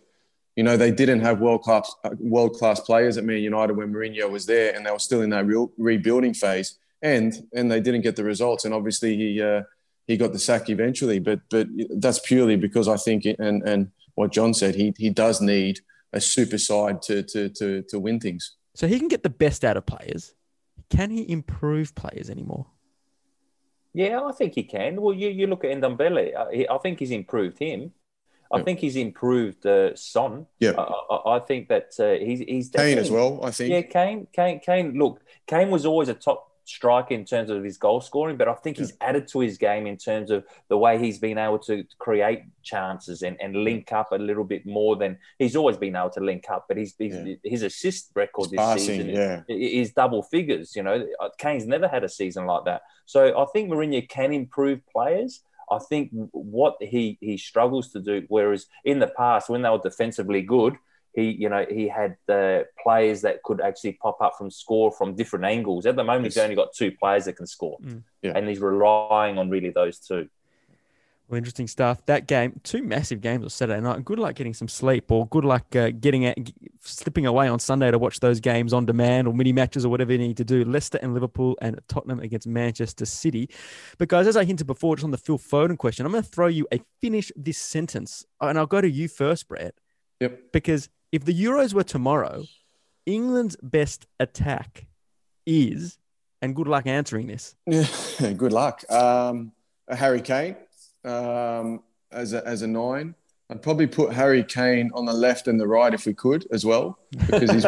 You know, they didn't have world class uh, world class players at Man United when Mourinho was there, and they were still in that real rebuilding phase, and and they didn't get the results. And obviously, he uh, he got the sack eventually. But but that's purely because I think and and what John said, he he does need a super side to to to to win things. So he can get the best out of players. Can he improve players anymore? Yeah, I think he can. Well, you, you look at Ndombele. I, I think he's improved him. I yeah. think he's improved uh, Son. Yeah, I, I, I think that uh, he's he's Kane as well. I think. Yeah, Kane, Kane, Kane. Look, Kane was always a top striker in terms of his goal scoring, but I think he's added to his game in terms of the way he's been able to create chances and, and link up a little bit more than he's always been able to link up. But his his, Yeah. his assist record this Passing, season yeah. i- is double figures. You know, uh, Kane's never had a season like that. So I think Mourinho can improve players. I think what he he struggles to do, whereas in the past when they were defensively good, he you know he had the players that could actually pop up from score from different angles. At the moment, he's Yes. only got two players that can score, Mm. Yeah. and he's relying on really those two. Well, interesting stuff. That game, two massive games on Saturday night. Good luck getting some sleep, or good luck uh, getting out, g- slipping away on Sunday to watch those games on demand or mini matches or whatever you need to do. Leicester and Liverpool and Tottenham against Manchester City. But guys, as I hinted before, just on the Phil Foden question, I'm going to throw you a finish this sentence, and I'll go to you first, Brett, Yep. because if the Euros were tomorrow, England's best attack is, and good luck answering this. Yeah, good luck. Um, Harry Kane um, as a, as a nine. I'd probably put Harry Kane on the left and the right if we could as well, because he's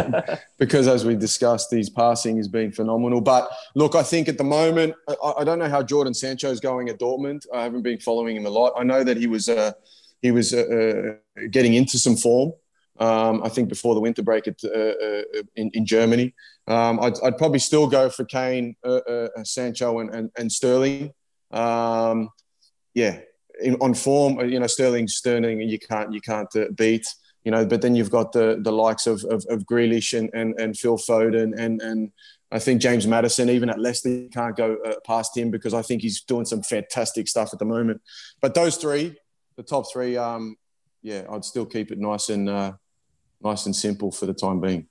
because as we discussed, his passing has been phenomenal. But look, I think at the moment, I, I don't know how Jadon Sancho is going at Dortmund. I haven't been following him a lot. I know that he was uh, he was uh, uh, getting into some form. Um, I think before the winter break at, uh, uh, in, in Germany. Um, I'd, I'd probably still go for Kane, uh, uh, Sancho, and, and, and Sterling. Um, yeah, in, on form, uh, you know, Sterling, Sterling, you can't you can't uh, beat. You know, but then you've got the the likes of of, of Grealish and, and and Phil Foden and and I think James Maddison, even at Leicester, you can't go uh, past him because I think he's doing some fantastic stuff at the moment. But those three, the top three, um, yeah, I'd still keep it nice and uh, nice and simple for the time being.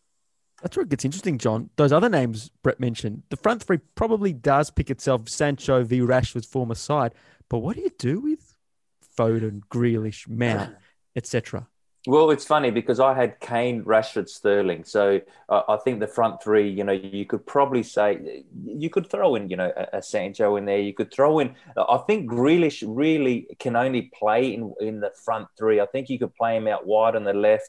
That's where it gets interesting, John. Those other names Brett mentioned, the front three probably does pick itself Sancho v Rashford's former side. But what do you do with Foden, Grealish, Mount, etc.? Well, it's funny because I had Kane, Rashford, Sterling. So uh, I think the front three, you know, you could probably say you could throw in, you know, a, a Sancho in there. You could throw in. I think Grealish really can only play in in the front three. I think you could play him out wide on the left,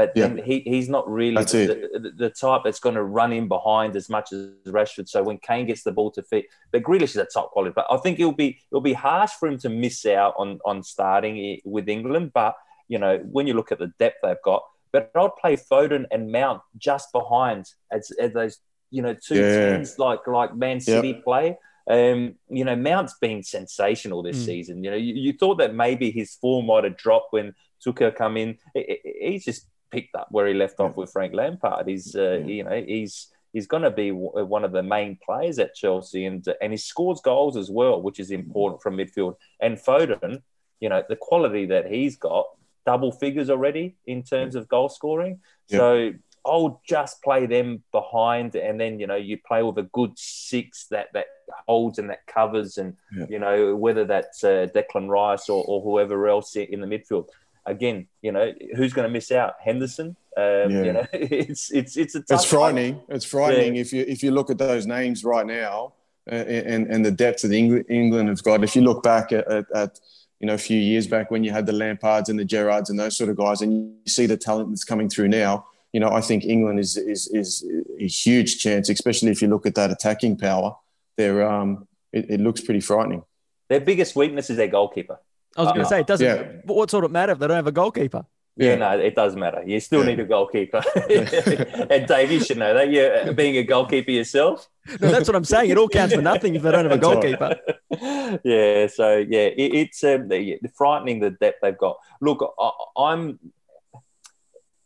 but then he, he's not really the, the, the type that's going to run in behind as much as Rashford. So when Kane gets the ball to feet, but Grealish is a top quality. But I think it'll be it'll be harsh for him to miss out on on starting with England, but you know, when you look at the depth they've got. But I'd play Foden and Mount just behind as, as those, you know, two Yeah. tens like like Man City play. Um, you know, Mount's been sensational this Mm. season. You know, you, you thought that maybe his form might have dropped when Tuchel come in. I- I- He's just picked up where he left off with Frank Lampard. He's, uh, you know, he's he's going to be w- one of the main players at Chelsea, and and he scores goals as well, which is important from midfield. And Foden, you know, the quality that he's got, double figures already in terms of goal scoring. Yeah. So I'll just play them behind, and then you know you play with a good six that that holds and that covers, and Yeah. you know whether that's uh, Declan Rice or, or whoever else in the midfield. Again, you know who's going to miss out? Henderson. Um, Yeah. You know, it's it's it's a tough It's frightening. It's frightening if you if you look at those names right now uh, and and the depth that England, England have got. If you look back at, at, at you know a few years back when you had the Lampards and the Gerrards and those sort of guys, and you see the talent that's coming through now. You know, I think England is is is a huge chance, especially if you look at that attacking power. They're um, it, it looks pretty frightening. Their biggest weakness is their goalkeeper. I was going Uh, to say it doesn't. yeah. But what sort of matter if they don't have a goalkeeper? Yeah, Yeah. no, it does matter. You still Yeah. need a goalkeeper. and Dave, you should know that. You're being a goalkeeper yourself. No, that's what I'm saying. It all counts for nothing if they don't have a goalkeeper. yeah, so yeah, it, it's um, the- the frightening the depth they've got. Look, I, I'm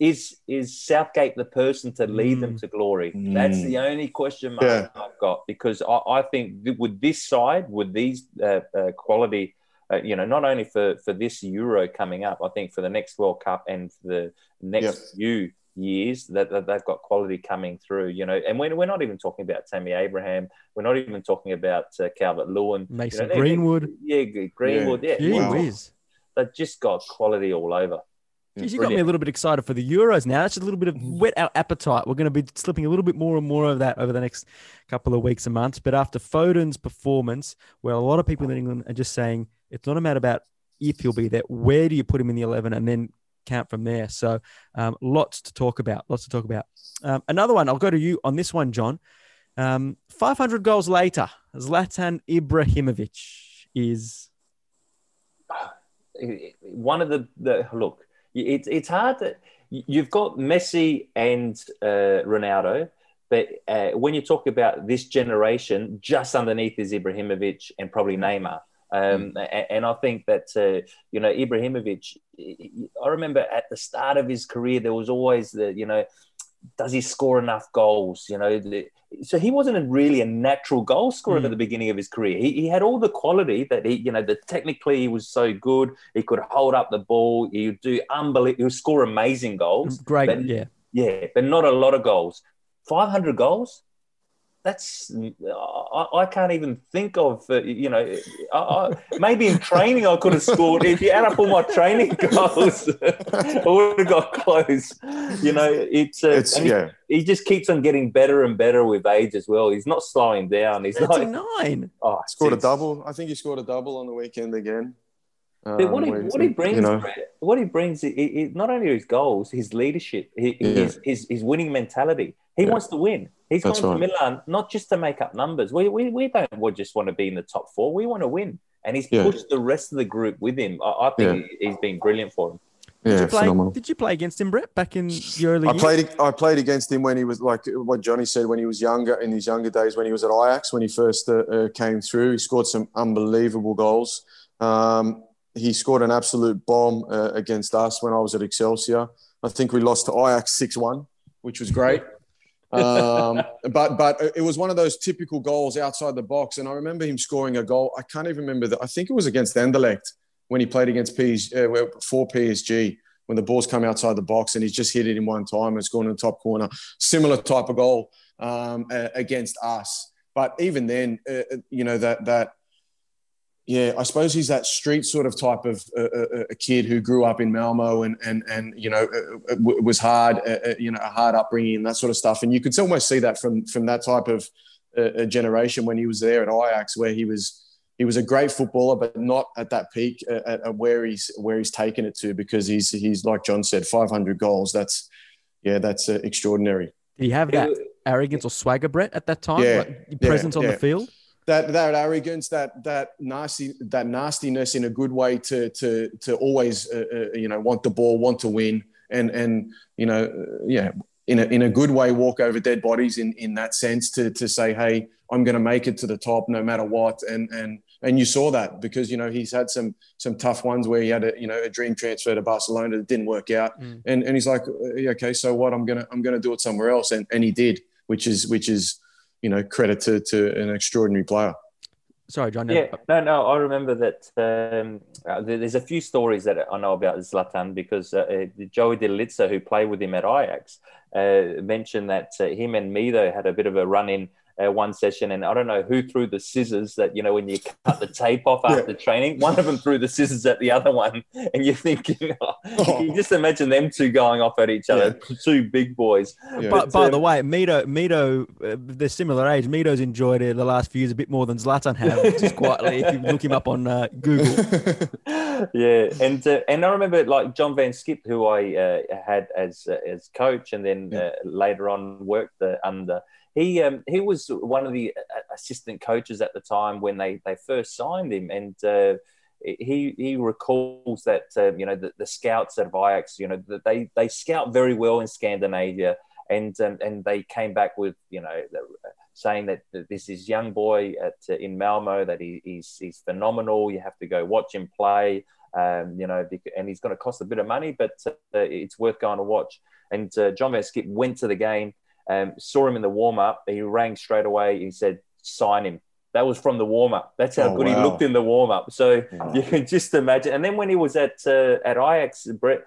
is is Southgate the person to lead them Mm. to glory? That's Mm. the only question mark Yeah. I've got because I, I think with this side, with these uh, uh, quality, uh, you know, not only for for this Euro coming up, I think for the next World Cup and for the next few years that, that they've got quality coming through. You know, and we're, we're not even talking about Tammy Abraham. We're not even talking about uh, Calvert-Lewin. Mason You know, Greenwood. Yeah, Greenwood. Yeah, Gee Wow. they've just got quality all over. Geez, you got me a little bit excited for the Euros now. That's just a little bit of whet our appetite. We're going to be slipping a little bit more and more of that over the next couple of weeks and months. But after Foden's performance, where a lot of people in England are just saying it's not a matter about if he'll be there, where do you put him in the 11 and then count from there? So um, lots to talk about. Lots to talk about. Um, another one, I'll go to you on this one, John. Um, 500 goals later, Zlatan Ibrahimovic is one of the, the look. It's it's hard. To, you've got Messi and uh, Ronaldo, but uh, when you talk about this generation, just underneath is Ibrahimovic and probably Neymar. Um, mm. and, I think that uh, you know Ibrahimovic. I remember at the start of his career, there was always the you know does he score enough goals? You know, so he wasn't a really a natural goal scorer mm. at the beginning of his career. He, he had all the quality that he, you know, the technically he was so good. He could hold up the ball. He would do unbelievable. He would score amazing goals. Great, but, yeah, yeah, but not a lot of goals. Five hundred goals that's I, I, can't even think of uh, you know I, I, maybe in training I could have scored. If you add up all my training goals I would have got close. You know it's, uh, it's yeah he, he, just keeps on getting better and better with age as well. He's not slowing down. He's like nine oh scored a double. I think he scored a double on the weekend again. Um, what, he, what he brings, you know, what he brings, he, he, not only his goals, his leadership, his, yeah. his, his, his winning mentality. He yeah. wants to win. He's That's going right. to Milan not just to make up numbers. We, we, we don't we just want to be in the top four. We want to win. And he's yeah. pushed the rest of the group with him. I, I think yeah. he's been brilliant for him. Did yeah, you play, phenomenal. Did you play against him, Brett, back in your early I years? played. I played against him when he was like what Johnny said when he was younger in his younger days when he was at Ajax when he first uh, uh, came through. He scored some unbelievable goals. Um, he scored an absolute bomb uh, against us when I was at Excelsior. I think we lost to Ajax six one, which was great um, but but it was one of those typical goals outside the box, and I remember him scoring a goal. I can't even remember that. I think it was against Anderlecht when he played against PSG uh, for PSG when the ball's come outside the box and he's just hit it in one time and it's gone in the top corner. Similar type of goal um, uh, against us. But even then, uh, uh you know that that yeah, I suppose he's that street sort of type of uh, uh, a kid who grew up in Malmo and and and you know uh, was hard, uh, you know, a hard upbringing and that sort of stuff. And you could almost see that from from that type of uh, generation when he was there at Ajax, where he was he was a great footballer, but not at that peak at, at where he's where he's taken it to because he's he's like John said, 500 goals. That's yeah, that's uh, extraordinary. Did he have that arrogance or swagger, Brett, at that time? Yeah, like presence yeah, on yeah. the field that that arrogance, that that nasty, that nastiness in a good way to to to always uh, uh, you know want the ball, want to win, and and you know uh, yeah in a in a good way walk over dead bodies in in that sense to to say hey I'm going to make it to the top no matter what, and and and you saw that because you know he's had some some tough ones where he had a you know a dream transfer to Barcelona that didn't work out, mm. and and he's like okay so what? I'm gonna I'm gonna do it somewhere else, and and he did, which is which is you know, credit to, to an extraordinary player. Sorry, John. Yeah, no, no. I remember that um, uh, there's a few stories that I know about Zlatan because uh, uh Joey Didulica, who played with him at Ajax, uh, mentioned that uh, him and Mido had a bit of a run in uh, one session, and I don't know who threw the scissors that you know when you cut the tape off after yeah. training. One of them threw the scissors at the other one, and you're thinking, oh, oh. you just imagine them two going off at each other, yeah. two big boys. Yeah. But, by um, the way, Mido, Mido, uh, they're similar age. Mido's enjoyed it the last few years a bit more than Zlatan has, just quietly. If you look him up on uh, Google. yeah, and uh, and I remember like John Van Schip, who I uh, had as uh, as coach, and then uh, later on worked under he um, he was one of the uh, assistant coaches at the time when they they first signed him, and uh, he he recalls that uh, you know the, the, scouts at Ajax, you know that they they scout very well in Scandinavia, and um, and they came back with you know. The, saying that this is young boy at uh, in Malmo that he, he's he's phenomenal. You have to go watch him play. Um, you know, and he's going to cost a bit of money, but uh, it's worth going to watch. And uh, John Van Schip went to the game, um, saw him in the warm up. He rang straight away. He said, sign him. That was from the warm up. That's how oh, good wow. he looked in the warm up. So you can just imagine. And then when he was at uh, at Ajax, Brett,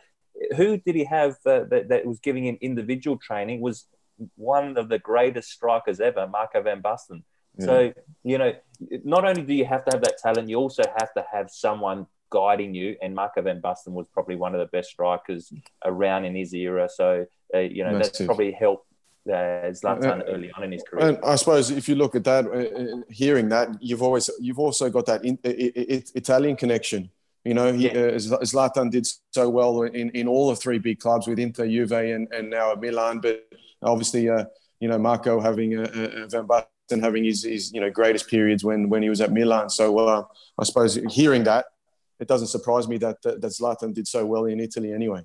who did he have uh, that, that was giving him individual training? Was one of the greatest strikers ever, Marco van Basten. Yeah. So you know, not only do you have to have that talent, you also have to have someone guiding you. And Marco van Basten was probably one of the best strikers around in his era. So uh, you know, that's probably helped uh, Zlatan early on in his career. And I suppose if you look at that, uh, uh hearing that, you've always you've also got that in, Italian connection. You know, he, yeah. uh, Zlatan did so well in, in all the three big clubs with Inter, Juve, and, and now at Milan. But obviously, uh, you know, Marco having a, a Van Basten having his, his, you know, greatest periods when when he was at Milan. So uh, I suppose hearing that, it doesn't surprise me that, that that Zlatan did so well in Italy anyway.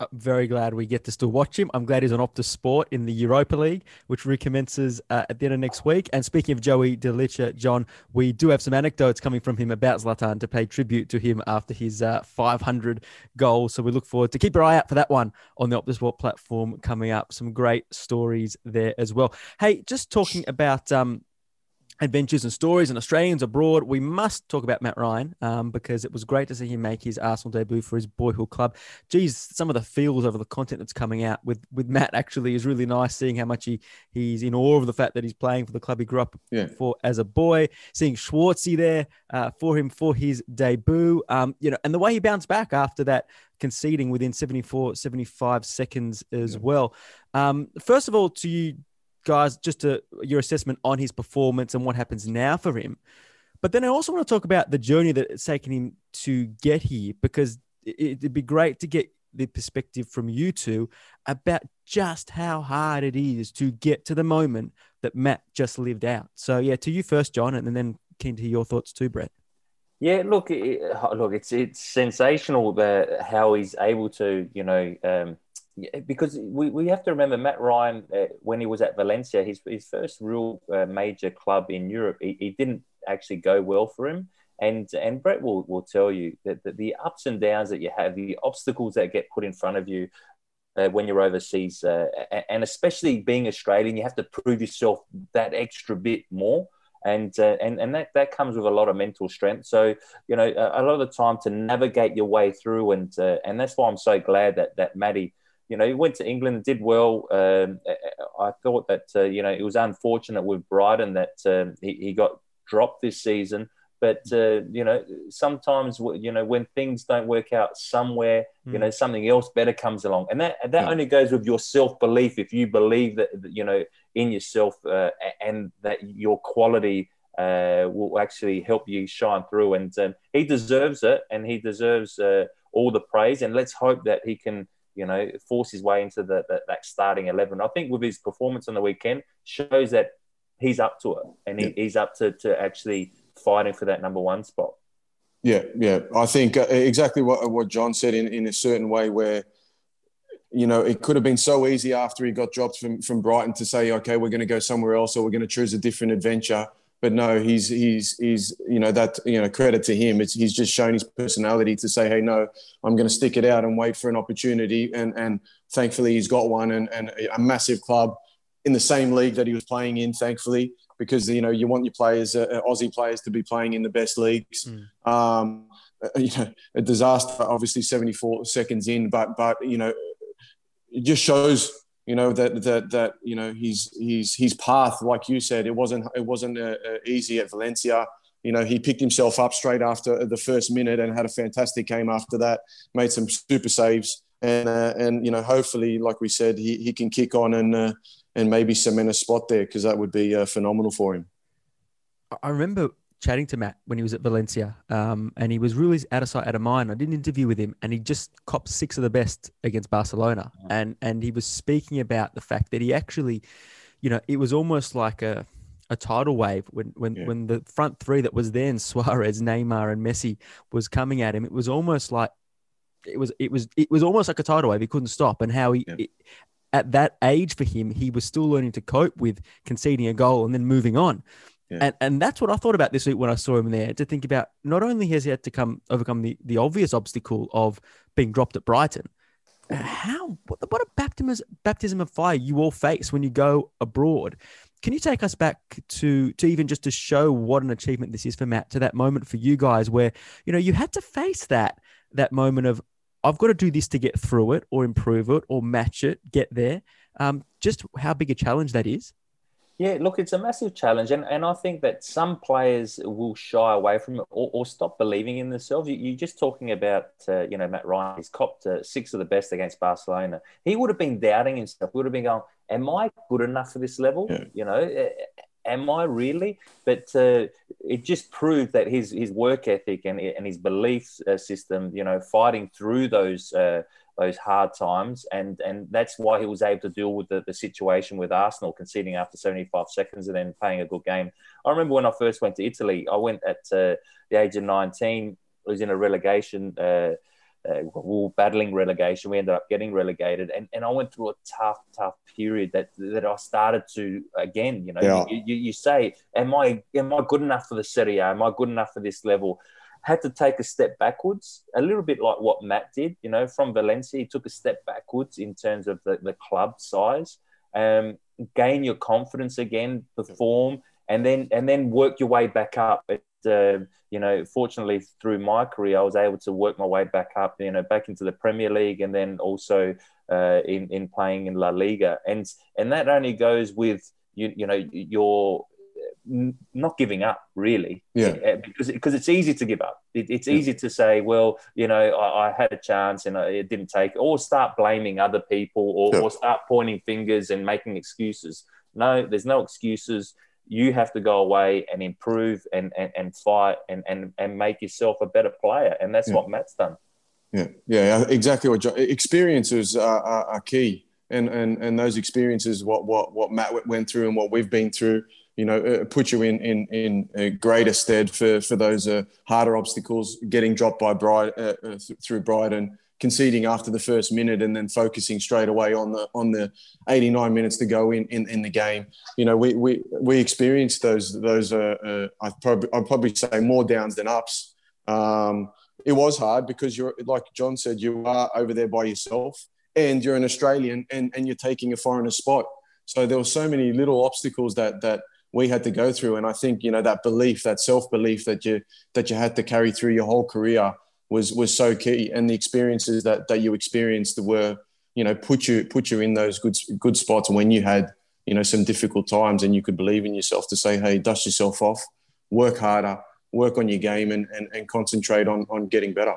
I'm very glad we get to still watch him. I'm glad he's on Optus Sport in the Europa League, which recommences uh, at the end of next week. And speaking of Joey Didulica, John, we do have some anecdotes coming from him about Zlatan to pay tribute to him after his uh, 500 goals. So we look forward to keep your eye out for that one on the Optus Sport platform coming up. Some great stories there as well. Hey, just talking about um, adventures and stories and Australians abroad, we must talk about Mat Ryan um, because it was great to see him make his Arsenal debut for his boyhood club. Geez, some of the feels over the content that's coming out with with Mat actually is really nice. Seeing how much he he's in awe of the fact that he's playing for the club he grew up yeah. for as a boy. Seeing Schwartzy there uh, for him for his debut, um, you know, and the way he bounced back after that conceding within 74 75 seconds as yeah. well um, first of all to you guys, just to, your assessment on his performance and what happens now for him. But then I also want to talk about the journey that it's taken him to get here, because it'd be great to get the perspective from you two about just how hard it is to get to the moment that Mat just lived out. So yeah, to you first, John, and then keen to hear your thoughts too, Brett. Yeah, look, it, look, it's it's sensational that how he's able to, you know, um, because we, we have to remember Mat Ryan uh, when he was at Valencia, his his first real uh, major club in Europe, he, he, didn't actually go well for him. And and Brett will, will tell you that, that the ups and downs that you have, the obstacles that get put in front of you uh, when you're overseas, uh, and especially being Australian, you have to prove yourself that extra bit more. And, uh, and and that, that comes with a lot of mental strength. So you know a, a lot of the time to navigate your way through, and uh, and that's why I'm so glad that that Matty you know, he went to England and did well. Um, I thought that, uh, you know, it was unfortunate with Brighton that um, he, he, got dropped this season. But, uh, you know, sometimes, you know, when things don't work out somewhere, mm. you know, something else better comes along. And that, that yeah. only goes with your self belief. If you believe that, you know, in yourself uh, and that your quality uh, will actually help you shine through. And um, he deserves it and he deserves uh, all the praise. And let's hope that he can you know, force his way into the, the, that starting 11. I think with his performance on the weekend shows that he's up to it and he, he's up to, to actually fighting for that number one spot. Yeah, yeah. I think uh, exactly what, what John said in, in a certain way where, you know, it could have been so easy after he got dropped from, from Brighton to say, okay, we're going to go somewhere else or we're going to choose a different adventure but no, he's he's he's you know that you know credit to him. It's he's just shown his personality to say, hey, no, I'm going to stick it out and wait for an opportunity. And and thankfully he's got one and, and a massive club in the same league that he was playing in. Thankfully, because you know you want your players, uh, uh Aussie players, to be playing in the best leagues. Mm. Um, uh, you know, a disaster. Obviously, 74 seconds in, but but you know, it just shows you know that that that you know his his his path, like you said, it wasn't it wasn't uh, uh, easy at Valencia. You know, he picked himself up straight after the first minute and had a fantastic game after that. Made some super saves, and uh, and you know, hopefully, like we said, he, he can kick on and uh, and maybe cement a spot there because that would be uh, phenomenal for him. I remember chatting to Mat when he was at Valencia, um, and he was really out of sight, out of mind. I did an interview with him, and he just copped six of the best against Barcelona, and and he was speaking about the fact that he actually, you know, it was almost like a a tidal wave when when yeah. when the front three that was then Suarez, Neymar, and Messi was coming at him. It was almost like it was it was it was almost like a tidal wave. He couldn't stop, and how he. Yeah. It, at that age for him, he was still learning to cope with conceding a goal and then moving on. Yeah. And and that's what I thought about this week when I saw him there to think about not only has he had to come overcome the, the obvious obstacle of being dropped at Brighton, how what, what a baptism baptism of fire you all face when you go abroad. Can you take us back to to even just to show what an achievement this is for Mat to that moment for you guys where you know you had to face that that moment of I've got to do this to get through it or improve it or match it, get there. Um, just how big a challenge that is. Yeah, look, it's a massive challenge, and, and I think that some players will shy away from it or, or stop believing in themselves. You, are just talking about, uh, you know, Mat Ryan. He's copped uh, six of the best against Barcelona. He would have been doubting himself. Would have been going, "Am I good enough for this level? Yeah. You know, am I really?" But uh, it just proved that his his work ethic and and his belief uh, system, you know, fighting through those uh, those hard times, and and that's why he was able to deal with the, the situation with Arsenal conceding after 75 seconds and then playing a good game. I remember when I first went to Italy, I went at uh, the age of 19. I was in a relegation. Uh, uh, we were battling relegation. We ended up getting relegated, and, and I went through a tough, tough period that that I started to again. You know, yeah. you, you, you, say, "Am I am I good enough for the Serie A? Am I good enough for this level?" Had to take a step backwards, a little bit like what Mat did. You know, from Valencia, he took a step backwards in terms of the, the club size. Um, gain your confidence again, perform, and then and then work your way back up. It, uh, you know, fortunately through my career, I was able to work my way back up, you know, back into the Premier League, and then also uh, in in playing in La Liga, and and that only goes with you, you know, your not giving up really yeah uh, because because it's easy to give up it, it's yeah. easy to say well you know I, I, had a chance and it didn't take or start blaming other people or, yeah. or start pointing fingers and making excuses no there's no excuses you have to go away and improve and, and, and fight and, and, and make yourself a better player. And that's yeah. what Mat's done. Yeah, yeah, exactly what John, experiences are, are, are, key. And, and, and those experiences, what, what, what Mat went through and what we've been through, you know, uh, put you in, in, in a greater stead for, for those uh, harder obstacles, getting dropped by uh, uh th- through Brighton conceding after the first minute and then focusing straight away on the on the 89 minutes to go in in, in the game. You know, we we we experienced those those. Uh, uh, I probably I'd probably say more downs than ups. Um, it was hard because you're like John said, you are over there by yourself, and you're an Australian, and and you're taking a foreigner spot. So there were so many little obstacles that that we had to go through, and I think you know that belief, that self belief that you that you had to carry through your whole career was was so key, and the experiences that that you experienced were you know put you put you in those good good spots when you had you know some difficult times, and you could believe in yourself to say, hey, dust yourself off, work harder, work on your game, and and, and concentrate on on getting better.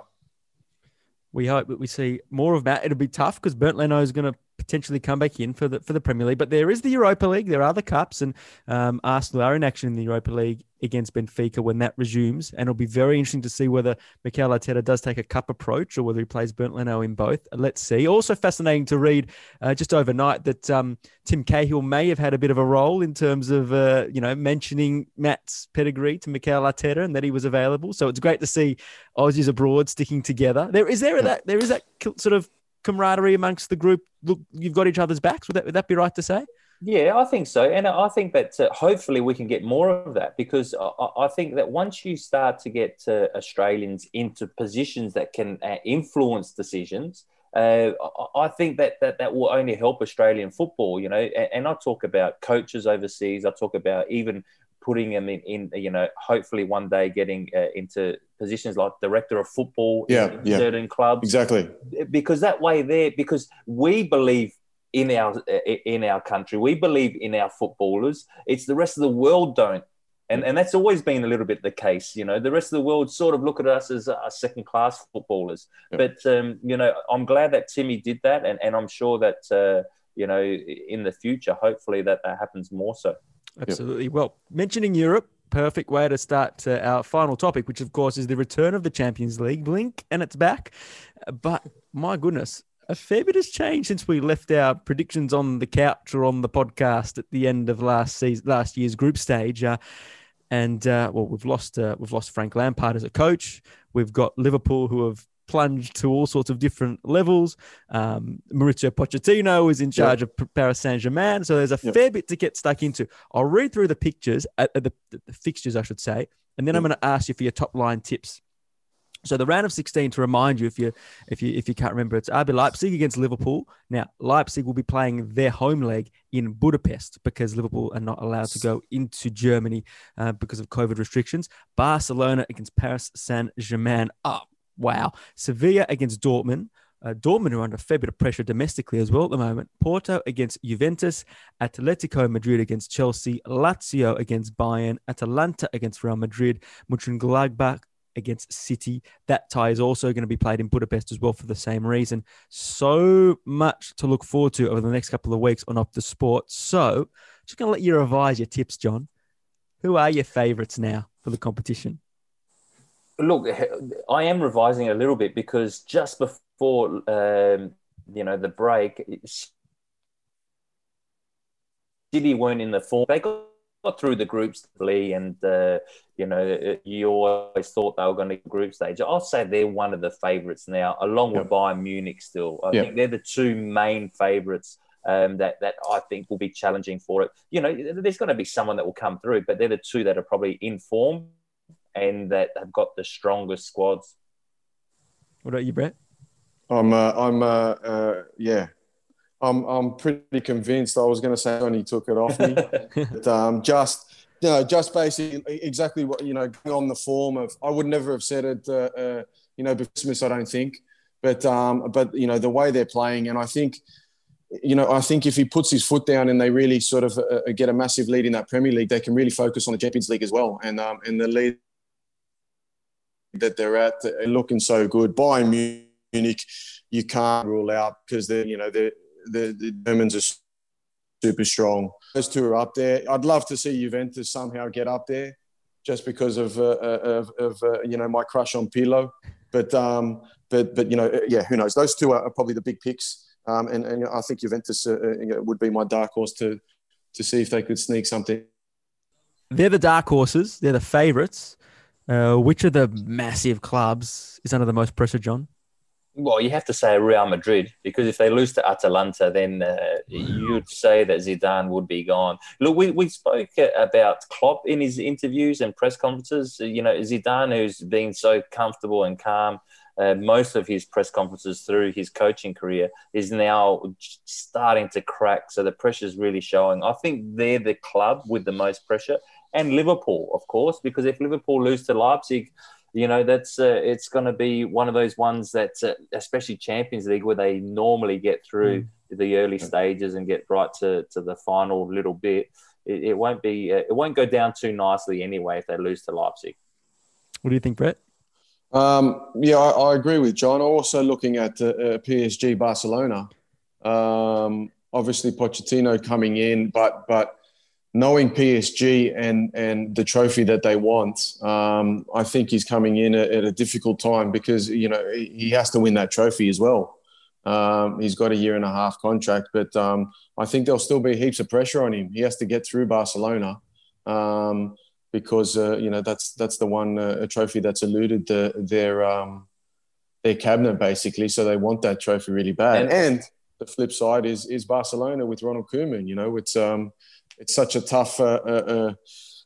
We hope that we see more of that. It'll be tough because Bernd Leno is going to potentially come back in for the for the Premier League. But there is the Europa League. There are the cups, and um, Arsenal are in action in the Europa League against Benfica when that resumes. And it'll be very interesting to see whether Mikel Arteta does take a cup approach or whether he plays Bernd Leno in both. Let's see. Also fascinating to read uh, just overnight that um, Tim Cahill may have had a bit of a role in terms of uh, you know mentioning Mat's pedigree to Mikel Arteta and that he was available. So it's great to see Aussies abroad sticking together. There is there that there is that sort of camaraderie amongst the group? Look, you've got each other's backs. Would that, would that be right to say? Yeah, I think so, and I think that uh, hopefully we can get more of that because I, I think that once you start to get uh, Australians into positions that can uh, influence decisions, uh, I think that, that that will only help Australian football. You know, and, and I talk about coaches overseas. I talk about even putting them in, in you know, hopefully one day getting uh, into positions like director of football yeah, in, yeah. certain clubs. Exactly. Because that way there, because we believe in our in our country, we believe in our footballers. It's the rest of the world don't. And, and that's always been a little bit the case, you know. The rest of the world sort of look at us as uh, second class footballers. Yeah. But um, you know, I'm glad that Timmy did that, and, and I'm sure that uh, you know in the future, hopefully that, that happens more so. Absolutely. Yep. Well, mentioning Europe, perfect way to start uh, our final topic, which of course is the return of the Champions League. Blink and it's back. But my goodness, a fair bit has changed since we left our predictions on the couch or on the podcast at the end of last season, last year's group stage. Uh, and uh, well, we've lost uh, we've lost Frank Lampard as a coach. We've got Liverpool who have plunged to all sorts of different levels. Um, Mauricio Pochettino is in charge yep. of Paris Saint Germain, so there's a yep. fair bit to get stuck into. I'll read through the pictures, uh, the, the, fixtures, I should say, and then yep. I'm going to ask you for your top line tips. So the round of 16, to remind you, if you if you if you can't remember, it's RB Leipzig against Liverpool. Now Leipzig will be playing their home leg in Budapest because Liverpool are not allowed to go into Germany uh, because of COVID restrictions. Barcelona against Paris Saint Germain. Up. Wow. Sevilla against Dortmund. Uh, Dortmund are under a fair bit of pressure domestically as well at the moment. Porto against Juventus, Atletico Madrid against Chelsea, Lazio against Bayern, Atalanta against Real Madrid, Mönchengladbach against City. That tie is also going to be played in Budapest as well for the same reason. So much to look forward to over the next couple of weeks on Optus Sport. So, just going to let you revise your tips, John. Who are your favourites now for the competition? Look, I am revising a little bit because just before um, you know the break, City weren't in the form. They got, got through the groups, Lee and uh, you know you always thought they were going to group stage. I'll say they're one of the favourites now, along with Bayern Munich. Still, I think they're the two main favourites. Um, that that I think will be challenging for it. You know, there's going to be someone that will come through, but they're the two that are probably in form and that have got the strongest squads. What about you, Brett? I'm, uh, I'm, uh, uh, yeah, I'm, I'm pretty convinced. I was going to say when he took it off me, but, um, just, you know, just basically exactly what you know, on the form of. I would never have said it, uh, uh, you know, before Christmas. I don't think, but, um, but you know, the way they're playing, and I think, you know, I think if he puts his foot down and they really sort of uh, get a massive lead in that Premier League, they can really focus on the Champions League as well, and um, and the lead that they're at are looking so good. Bayern Munich, you can't rule out because they're you know the the, Germans are super strong. Those two are up there. I'd love to see Juventus somehow get up there, just because of uh, of, of uh, you know my crush on Pirlo. But um, but but you know yeah, who knows? Those two are probably the big picks. Um, and, and I think Juventus uh, uh would be my dark horse to to see if they could sneak something. They're the dark horses. They're the favourites. Uh, which of the massive clubs is under the most pressure, John? Well, you have to say Real Madrid because if they lose to Atalanta, then uh, you'd say that Zidane would be gone. Look, we, we spoke about Klopp in his interviews and press conferences. You know, Zidane, who's been so comfortable and calm uh, most of his press conferences through his coaching career, is now starting to crack. So the pressure is really showing. I think they're the club with the most pressure and Liverpool, of course, because if Liverpool lose to Leipzig, you know that's uh, it's going to be one of those ones that, uh, especially Champions League, where they normally get through mm. the early stages and get right to, to the final little bit. It, it won't be uh, it won't go down too nicely anyway if they lose to Leipzig. What do you think, Brett? Um, yeah, I, I, agree with John. Also, looking at uh, uh PSG Barcelona, um, obviously Pochettino coming in, but but knowing PSG and and the trophy that they want, um, I think he's coming in at, at, a difficult time because you know he has to win that trophy as well. Um, he's got a year and a half contract, but um, I think there'll still be heaps of pressure on him. He has to get through Barcelona um, because uh, you know that's that's the one uh, trophy that's eluded the, their um, their cabinet basically. So they want that trophy really bad. And, and the flip side is is Barcelona with Ronald Koeman. You know, it's um, it's such a tough uh, uh, uh,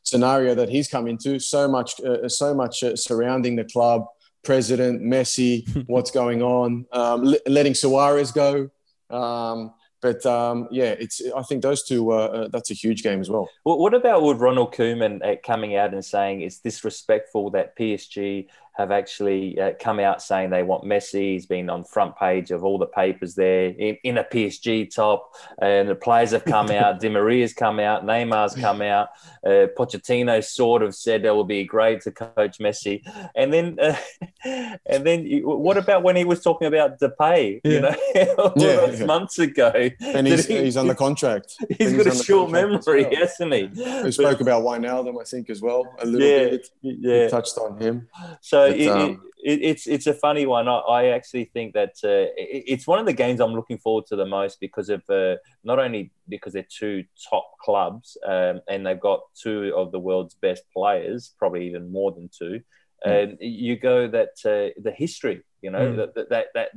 scenario that he's come into. So much, uh, so much uh, surrounding the club, president, Messi, what's going on, um, letting Suarez go. Um, but um, yeah, it's. I think those two. Uh, that's a huge game as well. well what about with Ronald Koeman coming out and saying it's disrespectful that PSG have actually uh, come out saying they want Messi. He's been on front page of all the papers there in, in a PSG top, and the players have come out. Di Maria's come out. Neymar's come out. Uh, Pochettino sort of said it would be great to coach Messi, and then uh, and then what about when he was talking about Depay? Yeah. You know, yeah, months ago, and he's, he, he's under contract. he's, he's got a short memory, well. hasn't he? We spoke about Wijnaldum, I think, as well. A little yeah, bit. Yeah, we touched on him. So but, it, um, it, it's it's a funny one. I, I actually think that uh, it, it's one of the games I'm looking forward to the most because of uh, not only because they're two top clubs um, and they've got two of the world's best players, probably even more than two. Mm. And you go that uh, the history, you know, mm. that that that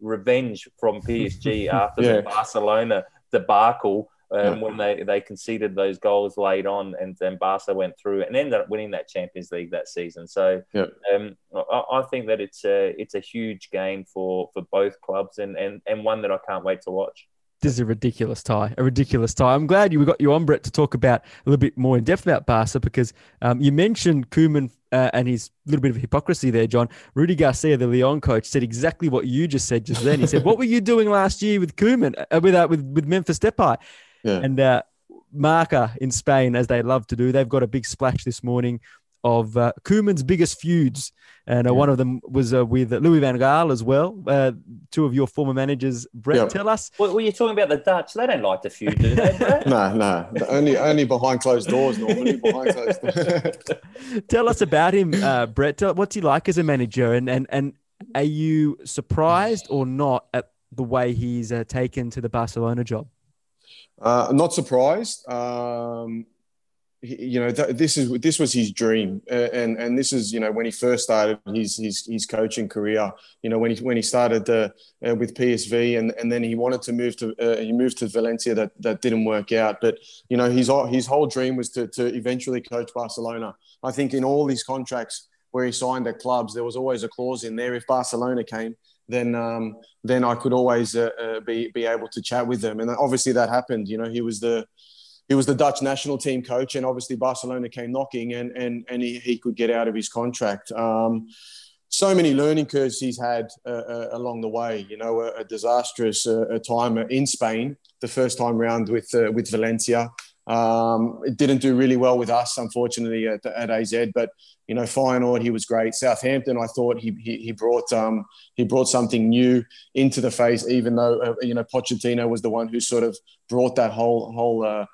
revenge from PSG after yeah. the Barcelona debacle um, when they, they conceded those goals late on, and then Barca went through and ended up winning that Champions League that season. So yeah. um, I, I, think that it's a it's a huge game for for both clubs, and and and one that I can't wait to watch. This is a ridiculous tie, a ridiculous tie. I'm glad you got you on, Brett, to talk about a little bit more in depth about Barca because um, you mentioned Koeman uh, and his little bit of hypocrisy there, John. Rudy Garcia, the Lyon coach, said exactly what you just said just then. He said, "What were you doing last year with Koeman, uh, with, uh, with with Memphis Depay?" Yeah. And uh, Marca in Spain, as they love to do, they've got a big splash this morning of uh, Koeman's biggest feuds. And uh, yeah. one of them was uh, with Louis Van Gaal as well. Uh, two of your former managers, Brett, yep. tell us. Well, were you talking about the Dutch? They don't like the feud, do they, Brett? no, no. Only, only behind closed doors, normally. behind closed doors. tell us about him, uh, Brett. Tell, what's he like as a manager? And, and, and are you surprised or not at the way he's uh, taken to the Barcelona job? Uh, not surprised. Um, you know, th- this is this was his dream, uh, and and this is you know when he first started his his, his coaching career. You know when he when he started uh, uh, with PSV, and, and then he wanted to move to uh, he moved to Valencia. That that didn't work out, but you know his his whole dream was to to eventually coach Barcelona. I think in all these contracts where he signed at clubs, there was always a clause in there if Barcelona came. Then, um, then I could always uh, uh, be be able to chat with them, and obviously that happened. You know, he was the he was the Dutch national team coach, and obviously Barcelona came knocking, and and and he, he could get out of his contract. Um, so many learning curves he's had uh, uh, along the way. You know, a, a disastrous uh, time in Spain the first time round with uh, with Valencia. Um, it didn't do really well with us, unfortunately, at, at AZ. But you know, Feyenoord, he was great. Southampton, I thought he he, he brought um, he brought something new into the face, even though uh, you know Pochettino was the one who sort of brought that whole whole uh,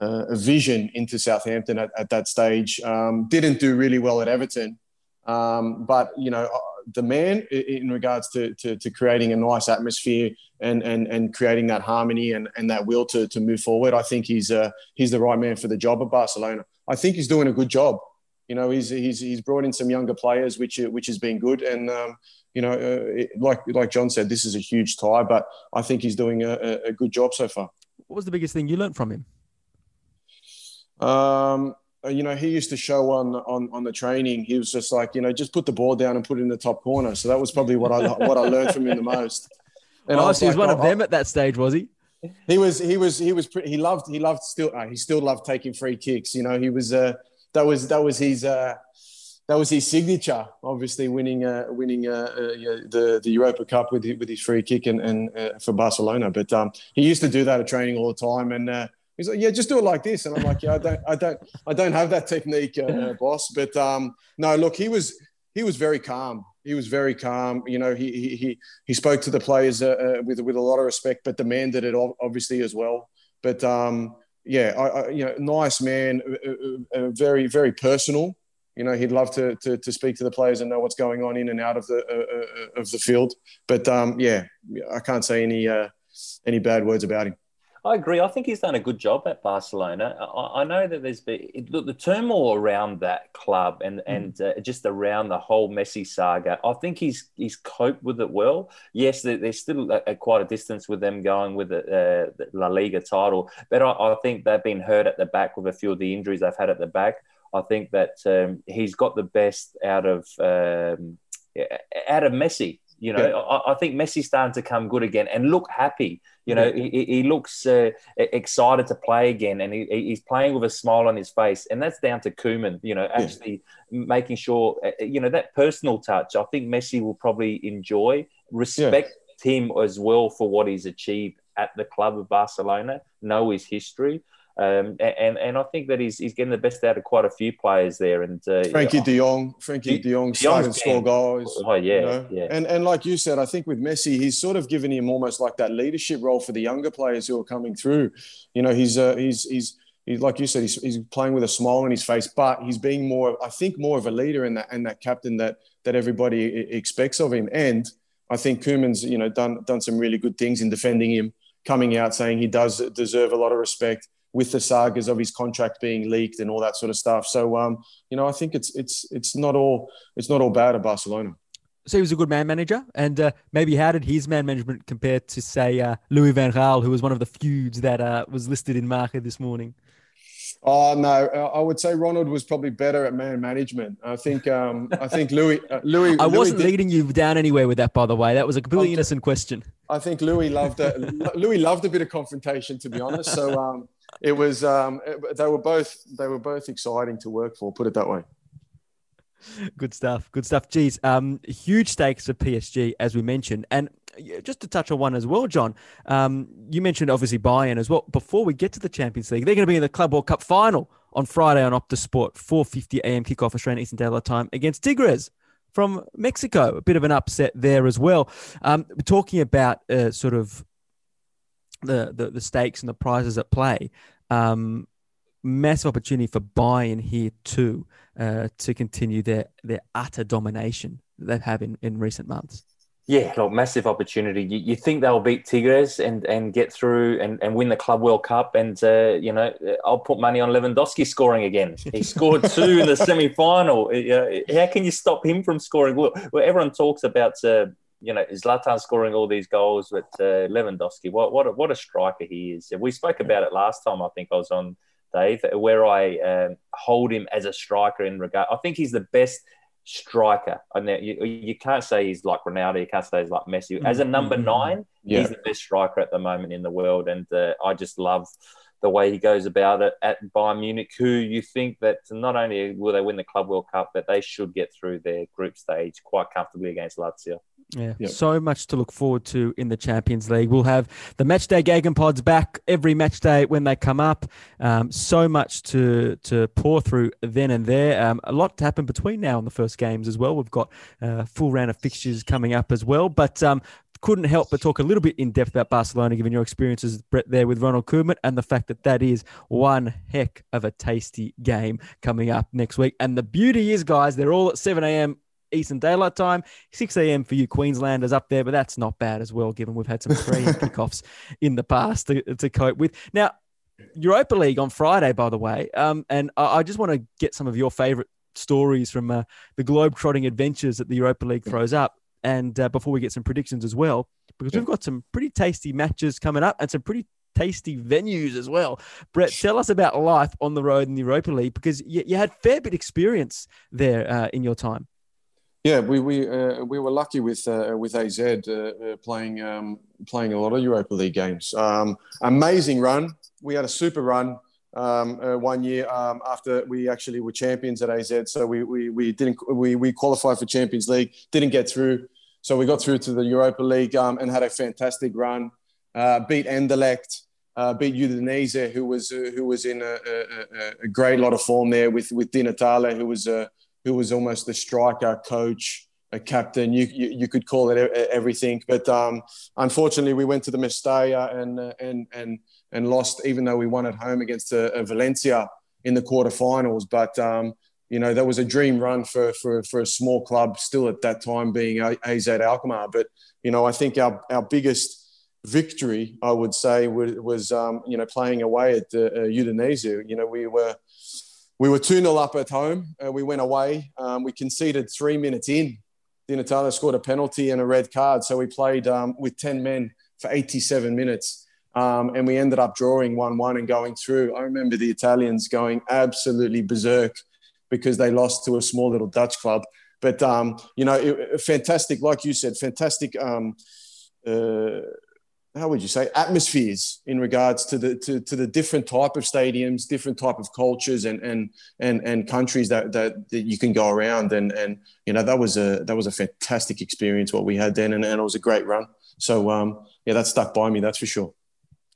uh, vision into Southampton at, at that stage. Um, didn't do really well at Everton, um, but you know uh, the man in regards to, to, to, creating a nice atmosphere and, and, and creating that harmony and, and that will to, to move forward. I think he's uh, he's the right man for the job at Barcelona. I think he's doing a good job. You know, he's, he's, he's brought in some younger players, which which has been good. And um, you know, uh, like like John said, this is a huge tie, but I think he's doing a, a good job so far. What was the biggest thing you learned from him? Um, you know, he used to show on on on the training. He was just like, you know, just put the ball down and put it in the top corner. So that was probably what I what I learned from him the most. And oh, so he was like, one oh, of them at that stage, was he? He was. He was. He was. Pretty, he loved. He loved still. Uh, he still loved taking free kicks. You know, he was. Uh, that was that was his. Uh, that was his signature. Obviously, winning uh, winning uh, uh, the the Europa Cup with with his free kick and, and uh, for Barcelona. But um, he used to do that at training all the time, and uh, He's like, yeah, just do it like this. And I'm like, yeah, I don't, I don't, I don't have that technique, uh, boss. But um, no, look, he was, he was very calm. He was very calm. You know, he he he, he spoke to the players uh, uh, with with a lot of respect, but demanded it obviously as well. But um, yeah, I, I, you know, nice man, uh, uh, very very personal. You know, he'd love to, to, to speak to the players and know what's going on in and out of the of the field. But um, yeah, I can't say any any bad words about him. I agree. I think he's done a good job at Barcelona. I, I know that there's been look, the turmoil around that club and mm. and uh, just around the whole Messi saga. I think he's he's coped with it well. Yes, there's still a, a quite a distance with them going with the, uh, the La Liga title, but I, I, think they've been hurt at the back with a few of the injuries they've had at the back. I think that um, he's got the best out of um, out of Messi. You know, yeah. I, I, think Messi's starting to come good again and look happy. You know, yeah. he, he, looks uh, excited to play again, and he, he's playing with a smile on his face, and that's down to Koeman. You know, actually yeah. making sure, uh, uh, you know, that personal touch. I think Messi will probably enjoy, respect him as well for what he's achieved at the club of Barcelona, know his history. Um, and and I think that he's he's getting the best out of quite a few players there. And uh, Frenkie De Jong, Frankie De Jong starting score goals. Oh yeah, you know? yeah. And and like you said, I think with Messi, he's sort of given him almost like that leadership role for the younger players who are coming through. You know, he's uh, he's he's. He's, like you said, he's, he's playing with a smile on his face, but he's being more, I think, more of a leader and that and that captain that that everybody expects of him. And I think Koeman's, you know, done done some really good things in defending him, coming out saying he does deserve a lot of respect with the sagas of his contract being leaked and all that sort of stuff. So, um, you know, I think it's it's it's not all it's not all bad at Barcelona. So he was a good man manager, and uh, maybe how did his man management compare to say uh, Louis Van Gaal, who was one of the feuds that uh, was listed in Marca this morning? Oh no, I would say Ronald was probably better at man management. I think um, I think Louis uh, Louis. I wasn't did, leading you down anywhere with that, by the way. That was a completely innocent question. I think Louis loved it. Louis loved a bit of confrontation, to be honest. So um, it was um, they were both they were both exciting to work for. Put it that way. Good stuff. Good stuff. Geez, um, huge stakes for PSG as we mentioned, and just to touch on one as well, John. Um, you mentioned obviously Bayern as well. Before we get to the Champions League, they're going to be in the Club World Cup final on Friday on Optus Sport, 4:50 a.m. kickoff Australian Eastern Daylight Time against Tigres from Mexico. A bit of an upset there as well. Um, talking about uh, sort of the, the, the stakes and the prizes at play. Um, massive opportunity for Bayern here too uh, to continue their their utter domination they have had in, in recent months. Yeah, look, massive opportunity. You, you, think they'll beat Tigres and, and get through and, and win the Club World Cup. And, uh, you know, I'll put money on Lewandowski scoring again. He scored two in the semi final. how can you stop him from scoring? Well, well everyone talks about, uh, you know, Zlatan scoring all these goals, but uh, Lewandowski, what, what, a, what a striker he is. We spoke about it last time, I think I was on, Dave, where I um, hold him as a striker in regard. I think he's the best striker. And you, you can't say he's like Ronaldo. You can't say he's like Messi. As a number mm-hmm. nine, yeah. he's the best striker at the moment in the world. And uh, I just love the way he goes about it at Bayern Munich, who you think that not only will they win the Club World Cup, but they should get through their group stage quite comfortably against Lazio. Yeah, yep. so much to look forward to in the Champions League. We'll have the match day Pods back every match day when they come up. Um, so much to to pour through then and there. Um, a lot to happen between now and the first games as well. We've got a full round of fixtures coming up as well. But um, couldn't help but talk a little bit in depth about Barcelona, given your experiences, Brett, there with Ronald Koeman, and the fact that that is one heck of a tasty game coming up next week. And the beauty is, guys, they're all at 7 a.m. Eastern Daylight Time, 6 a.m. for you Queenslanders up there, but that's not bad as well, given we've had some 3 kickoffs in the past to, to cope with. Now, Europa League on Friday, by the way, um, and I, I just want to get some of your favourite stories from uh, the globe-trotting adventures that the Europa League throws up, and uh, before we get some predictions as well, because we've got some pretty tasty matches coming up and some pretty tasty venues as well. Brett, tell us about life on the road in the Europa League because you, you had fair bit experience there uh, in your time. Yeah, we we uh, we were lucky with uh, with AZ uh, uh, playing um, playing a lot of Europa League games. Um, amazing run. We had a super run um, uh, one year um, after we actually were champions at AZ. So we we, we didn't we, we qualified for Champions League, didn't get through. So we got through to the Europa League um, and had a fantastic run. Uh, beat Anderlecht. Uh, beat Udinese, who was uh, who was in a, a, a, great lot of form there with with Di Natale, who was a who was almost the striker, coach, a captain. You, you, you could call it everything. But um, unfortunately, we went to the Mestalla and, uh, and, and, and lost, even though we won at home against uh, uh, Valencia in the quarterfinals. But, um, you know, that was a dream run for, for, for a small club still at that time being AZ Alkmaar. But, you know, I think our, our biggest victory, I would say, was, was um, you know, playing away at uh, Udinese. You know, we were – we were 2 0 up at home. Uh, we went away. Um, we conceded three minutes in. Di Natale scored a penalty and a red card. So we played um, with 10 men for 87 minutes. Um, and we ended up drawing 1 1 and going through. I remember the Italians going absolutely berserk because they lost to a small little Dutch club. But, um, you know, it, fantastic, like you said, fantastic um, uh, how would you say atmospheres in regards to the to, to the different type of stadiums different type of cultures and and and, and countries that, that that you can go around and and you know that was a that was a fantastic experience what we had then and, and it was a great run so um yeah that stuck by me that's for sure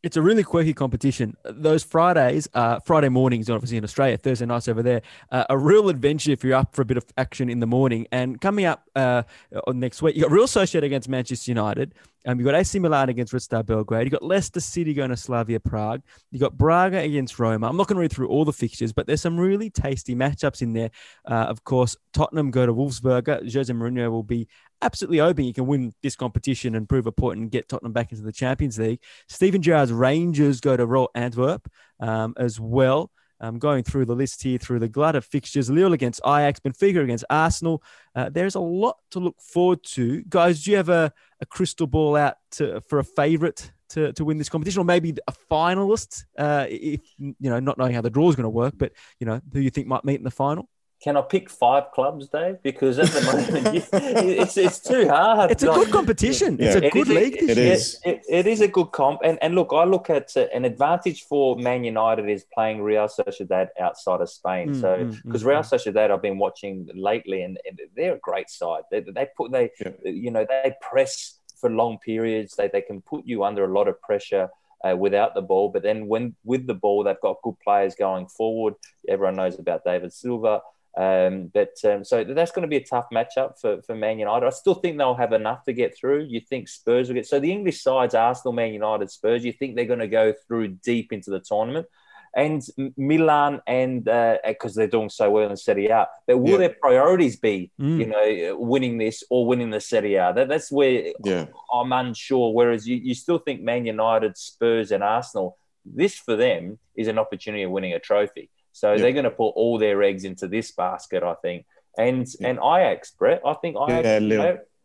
it's a really quirky competition. Those Fridays, uh, Friday mornings, obviously in Australia, Thursday nights over there, uh, a real adventure if you're up for a bit of action in the morning. And coming up uh, next week, you got Real Sociedad against Manchester United. Um, you got AC Milan against Red Star Belgrade. You got Leicester City going to Slavia Prague. You got Braga against Roma. I'm not going to read through all the fixtures, but there's some really tasty matchups in there. Uh, of course, Tottenham go to Wolfsburg. Jose Mourinho will be absolutely hoping he can win this competition and prove a point and get Tottenham back into the Champions League. Steven Gerrard's Rangers go to Royal Antwerp um, as well. Um, going through the list here through the glut of fixtures, Lille against Ajax, Benfica against Arsenal. Uh, there's a lot to look forward to. Guys, do you have a, a crystal ball out to, for a favourite to, to win this competition, or maybe a finalist? Uh, if you know, not knowing how the draw is going to work, but you know, who you think might meet in the final? Can I pick five clubs, Dave? Because at the moment, it's it's too hard. It's a good competition. Yeah. It's a it good league. A, it is. It, it is a good comp, and and look, I look at uh, an advantage for Man United is playing Real Sociedad outside of Spain. Mm, so because mm, mm, Real mm. Sociedad, I've been watching lately, and, and they're a great side. They, they put they yeah. you know they press for long periods. They they can put you under a lot of pressure. Uh, without the ball, but then when with the ball, they've got good players going forward. Everyone knows about David Silva. Um, but um, so that's going to be a tough matchup for, for Man United. I still think they'll have enough to get through. You think Spurs will get so the English sides, Arsenal, Man United, Spurs. You think they're going to go through deep into the tournament, and Milan, and because uh, they're doing so well in Serie A. But will yeah. their priorities be, mm. you know, winning this or winning the Serie A? That, that's where yeah. I'm unsure. Whereas you, you still think Man United, Spurs, and Arsenal, this for them is an opportunity of winning a trophy. So yeah. they're going to put all their eggs into this basket, I think. And and Ajax, Brett, I think Ajax.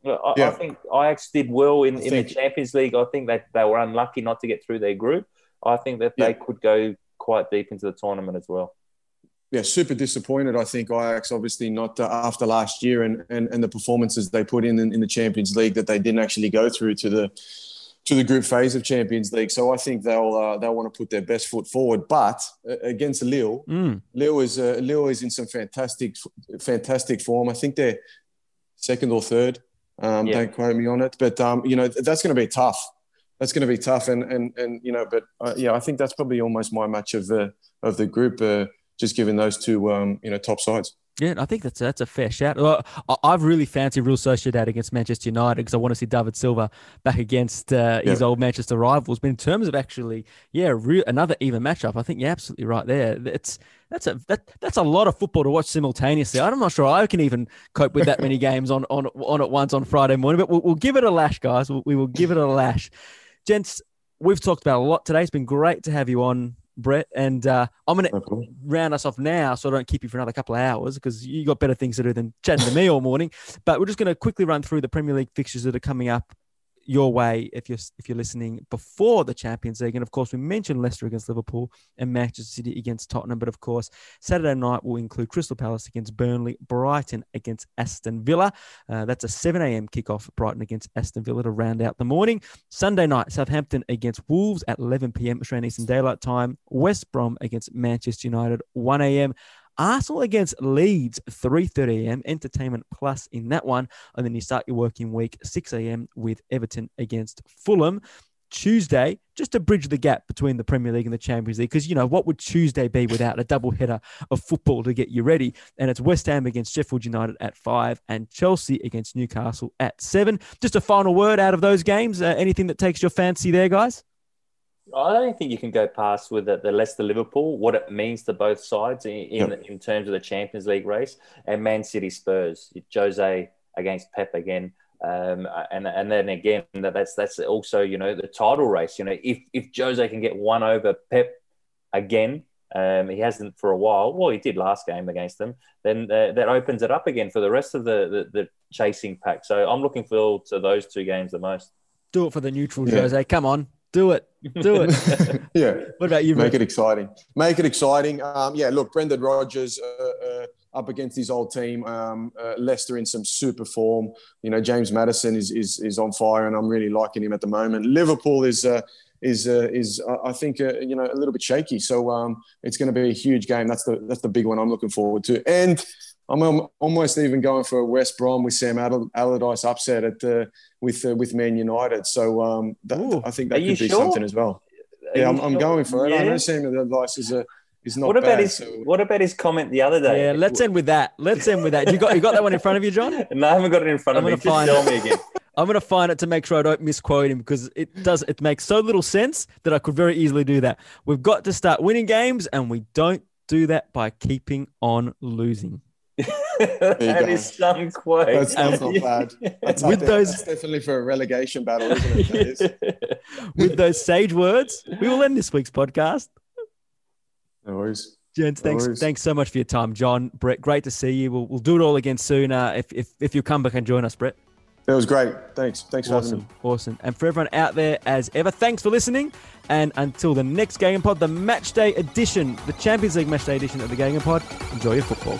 Yeah, I, yeah. I, think Ajax did well in, in think, the Champions League. I think that they were unlucky not to get through their group. I think that yeah. they could go quite deep into the tournament as well. Yeah, super disappointed. I think Ajax obviously not uh, after last year and, and, and the performances they put in, in in the Champions League that they didn't actually go through to the to the group phase of Champions League. So I think they'll uh, they'll want to put their best foot forward. But uh, against Lille, mm. Lille is uh, Lille is in some fantastic fantastic form. I think they're second or third um, yeah. Don't quote me on it, but um, you know that's going to be tough. That's going to be tough, and and and you know, but uh, yeah, I think that's probably almost my match of the of the group, uh, just given those two um, you know top sides. Yeah, I think that's that's a fair shout. Well, I've really fancied Real Sociedad against Manchester United because I want to see David Silva back against uh, his old Manchester rivals. But in terms of actually, yeah, real, another even matchup, I think you're absolutely right there. It's that's a that, that's a lot of football to watch simultaneously. I'm not sure I can even cope with that many games on on on at once on Friday morning. But we'll, we'll give it a lash, guys. We'll, we will give it a lash, gents. We've talked about a lot today. It's been great to have you on Brett. And uh, I'm going to round us off now so I don't keep you for another couple of hours because you got better things to do than chatting to me all morning. But we're just going to quickly run through the Premier League fixtures that are coming up your way if you're if you're listening before the Champions League. And of course, we mentioned Leicester against Liverpool and Manchester City against Tottenham. But of course, Saturday night will include Crystal Palace against Burnley, Brighton against Aston Villa. Uh, that's a 7 a.m. kickoff. Brighton against Aston Villa to round out the morning. Sunday night, Southampton against Wolves at 11 p.m. Australian Eastern Daylight Time. West Brom against Manchester United 1 a.m. Arsenal against Leeds, 3.30 a.m. Entertainment Plus in that one. And then you start your working week, 6 a.m. with Everton against Fulham. Tuesday, just to bridge the gap between the Premier League and the Champions League. Because, you know, what would Tuesday be without a double header of football to get you ready? And it's West Ham against Sheffield United at five and Chelsea against Newcastle at seven. Just a final word out of those games. Uh, anything that takes your fancy there, guys? I don't think you can go past with the, the Leicester Liverpool, what it means to both sides in, in, yep. in, terms of the Champions League race, and Man City Spurs, Jose against Pep again. Um, and and then again, that's that's also you know the title race. You know, if if Jose can get one over Pep again, um, he hasn't for a while. Well, he did last game against them. Then uh, that opens it up again for the rest of the, the, the chasing pack. So I'm looking forward to those two games the most. Do it for the neutral, yeah. Jose. Come on. Do it. Do it. yeah. What about you? Make it exciting. Make it exciting. Um, yeah. Look, Brendan Rodgers uh, uh, up against his old team. Um, uh, Leicester in some super form. You know, James Maddison is is is on fire, and I'm really liking him at the moment. Liverpool is. Uh, is uh, is uh, I think you know a little bit shaky, so um, it's going to be a huge game. That's the that's the big one I'm looking forward to. And I'm almost even going for a West Brom with Sam Allardyce upset at the with uh, with Man United. So um, that, Ooh, I think that could be sure? something as well. Are yeah, I'm, sure? I'm, going for it. Yeah. I know Sam Allardyce is a is not. What about bad, his so. What about his comment the other day? Yeah, let's end with that. Let's end with that. You got you got that one in front of you, John? no, I haven't got it in front I'm of me. Find Just tell me again. I'm going to find it to make sure I don't misquote him because it does. It makes so little sense that I could very easily do that. We've got to start winning games, and we don't do that by keeping on losing. That is some quote. That's, that's not bad. That's With those, that's definitely for a relegation battle, isn't it? With those sage words, we will end this week's podcast. No worries. Gents, thanks, no thanks so much for your time, John. Brett, great to see you. We'll, we'll do it all again soon. Uh, if, if if you come back and join us, Brett. It was great. Thanks. Thanks awesome. for having me. Awesome. And for everyone out there, as ever, thanks for listening. And until the next GegenPod, the Match Day edition, the Champions League Match Day edition of the GegenPod, enjoy your football.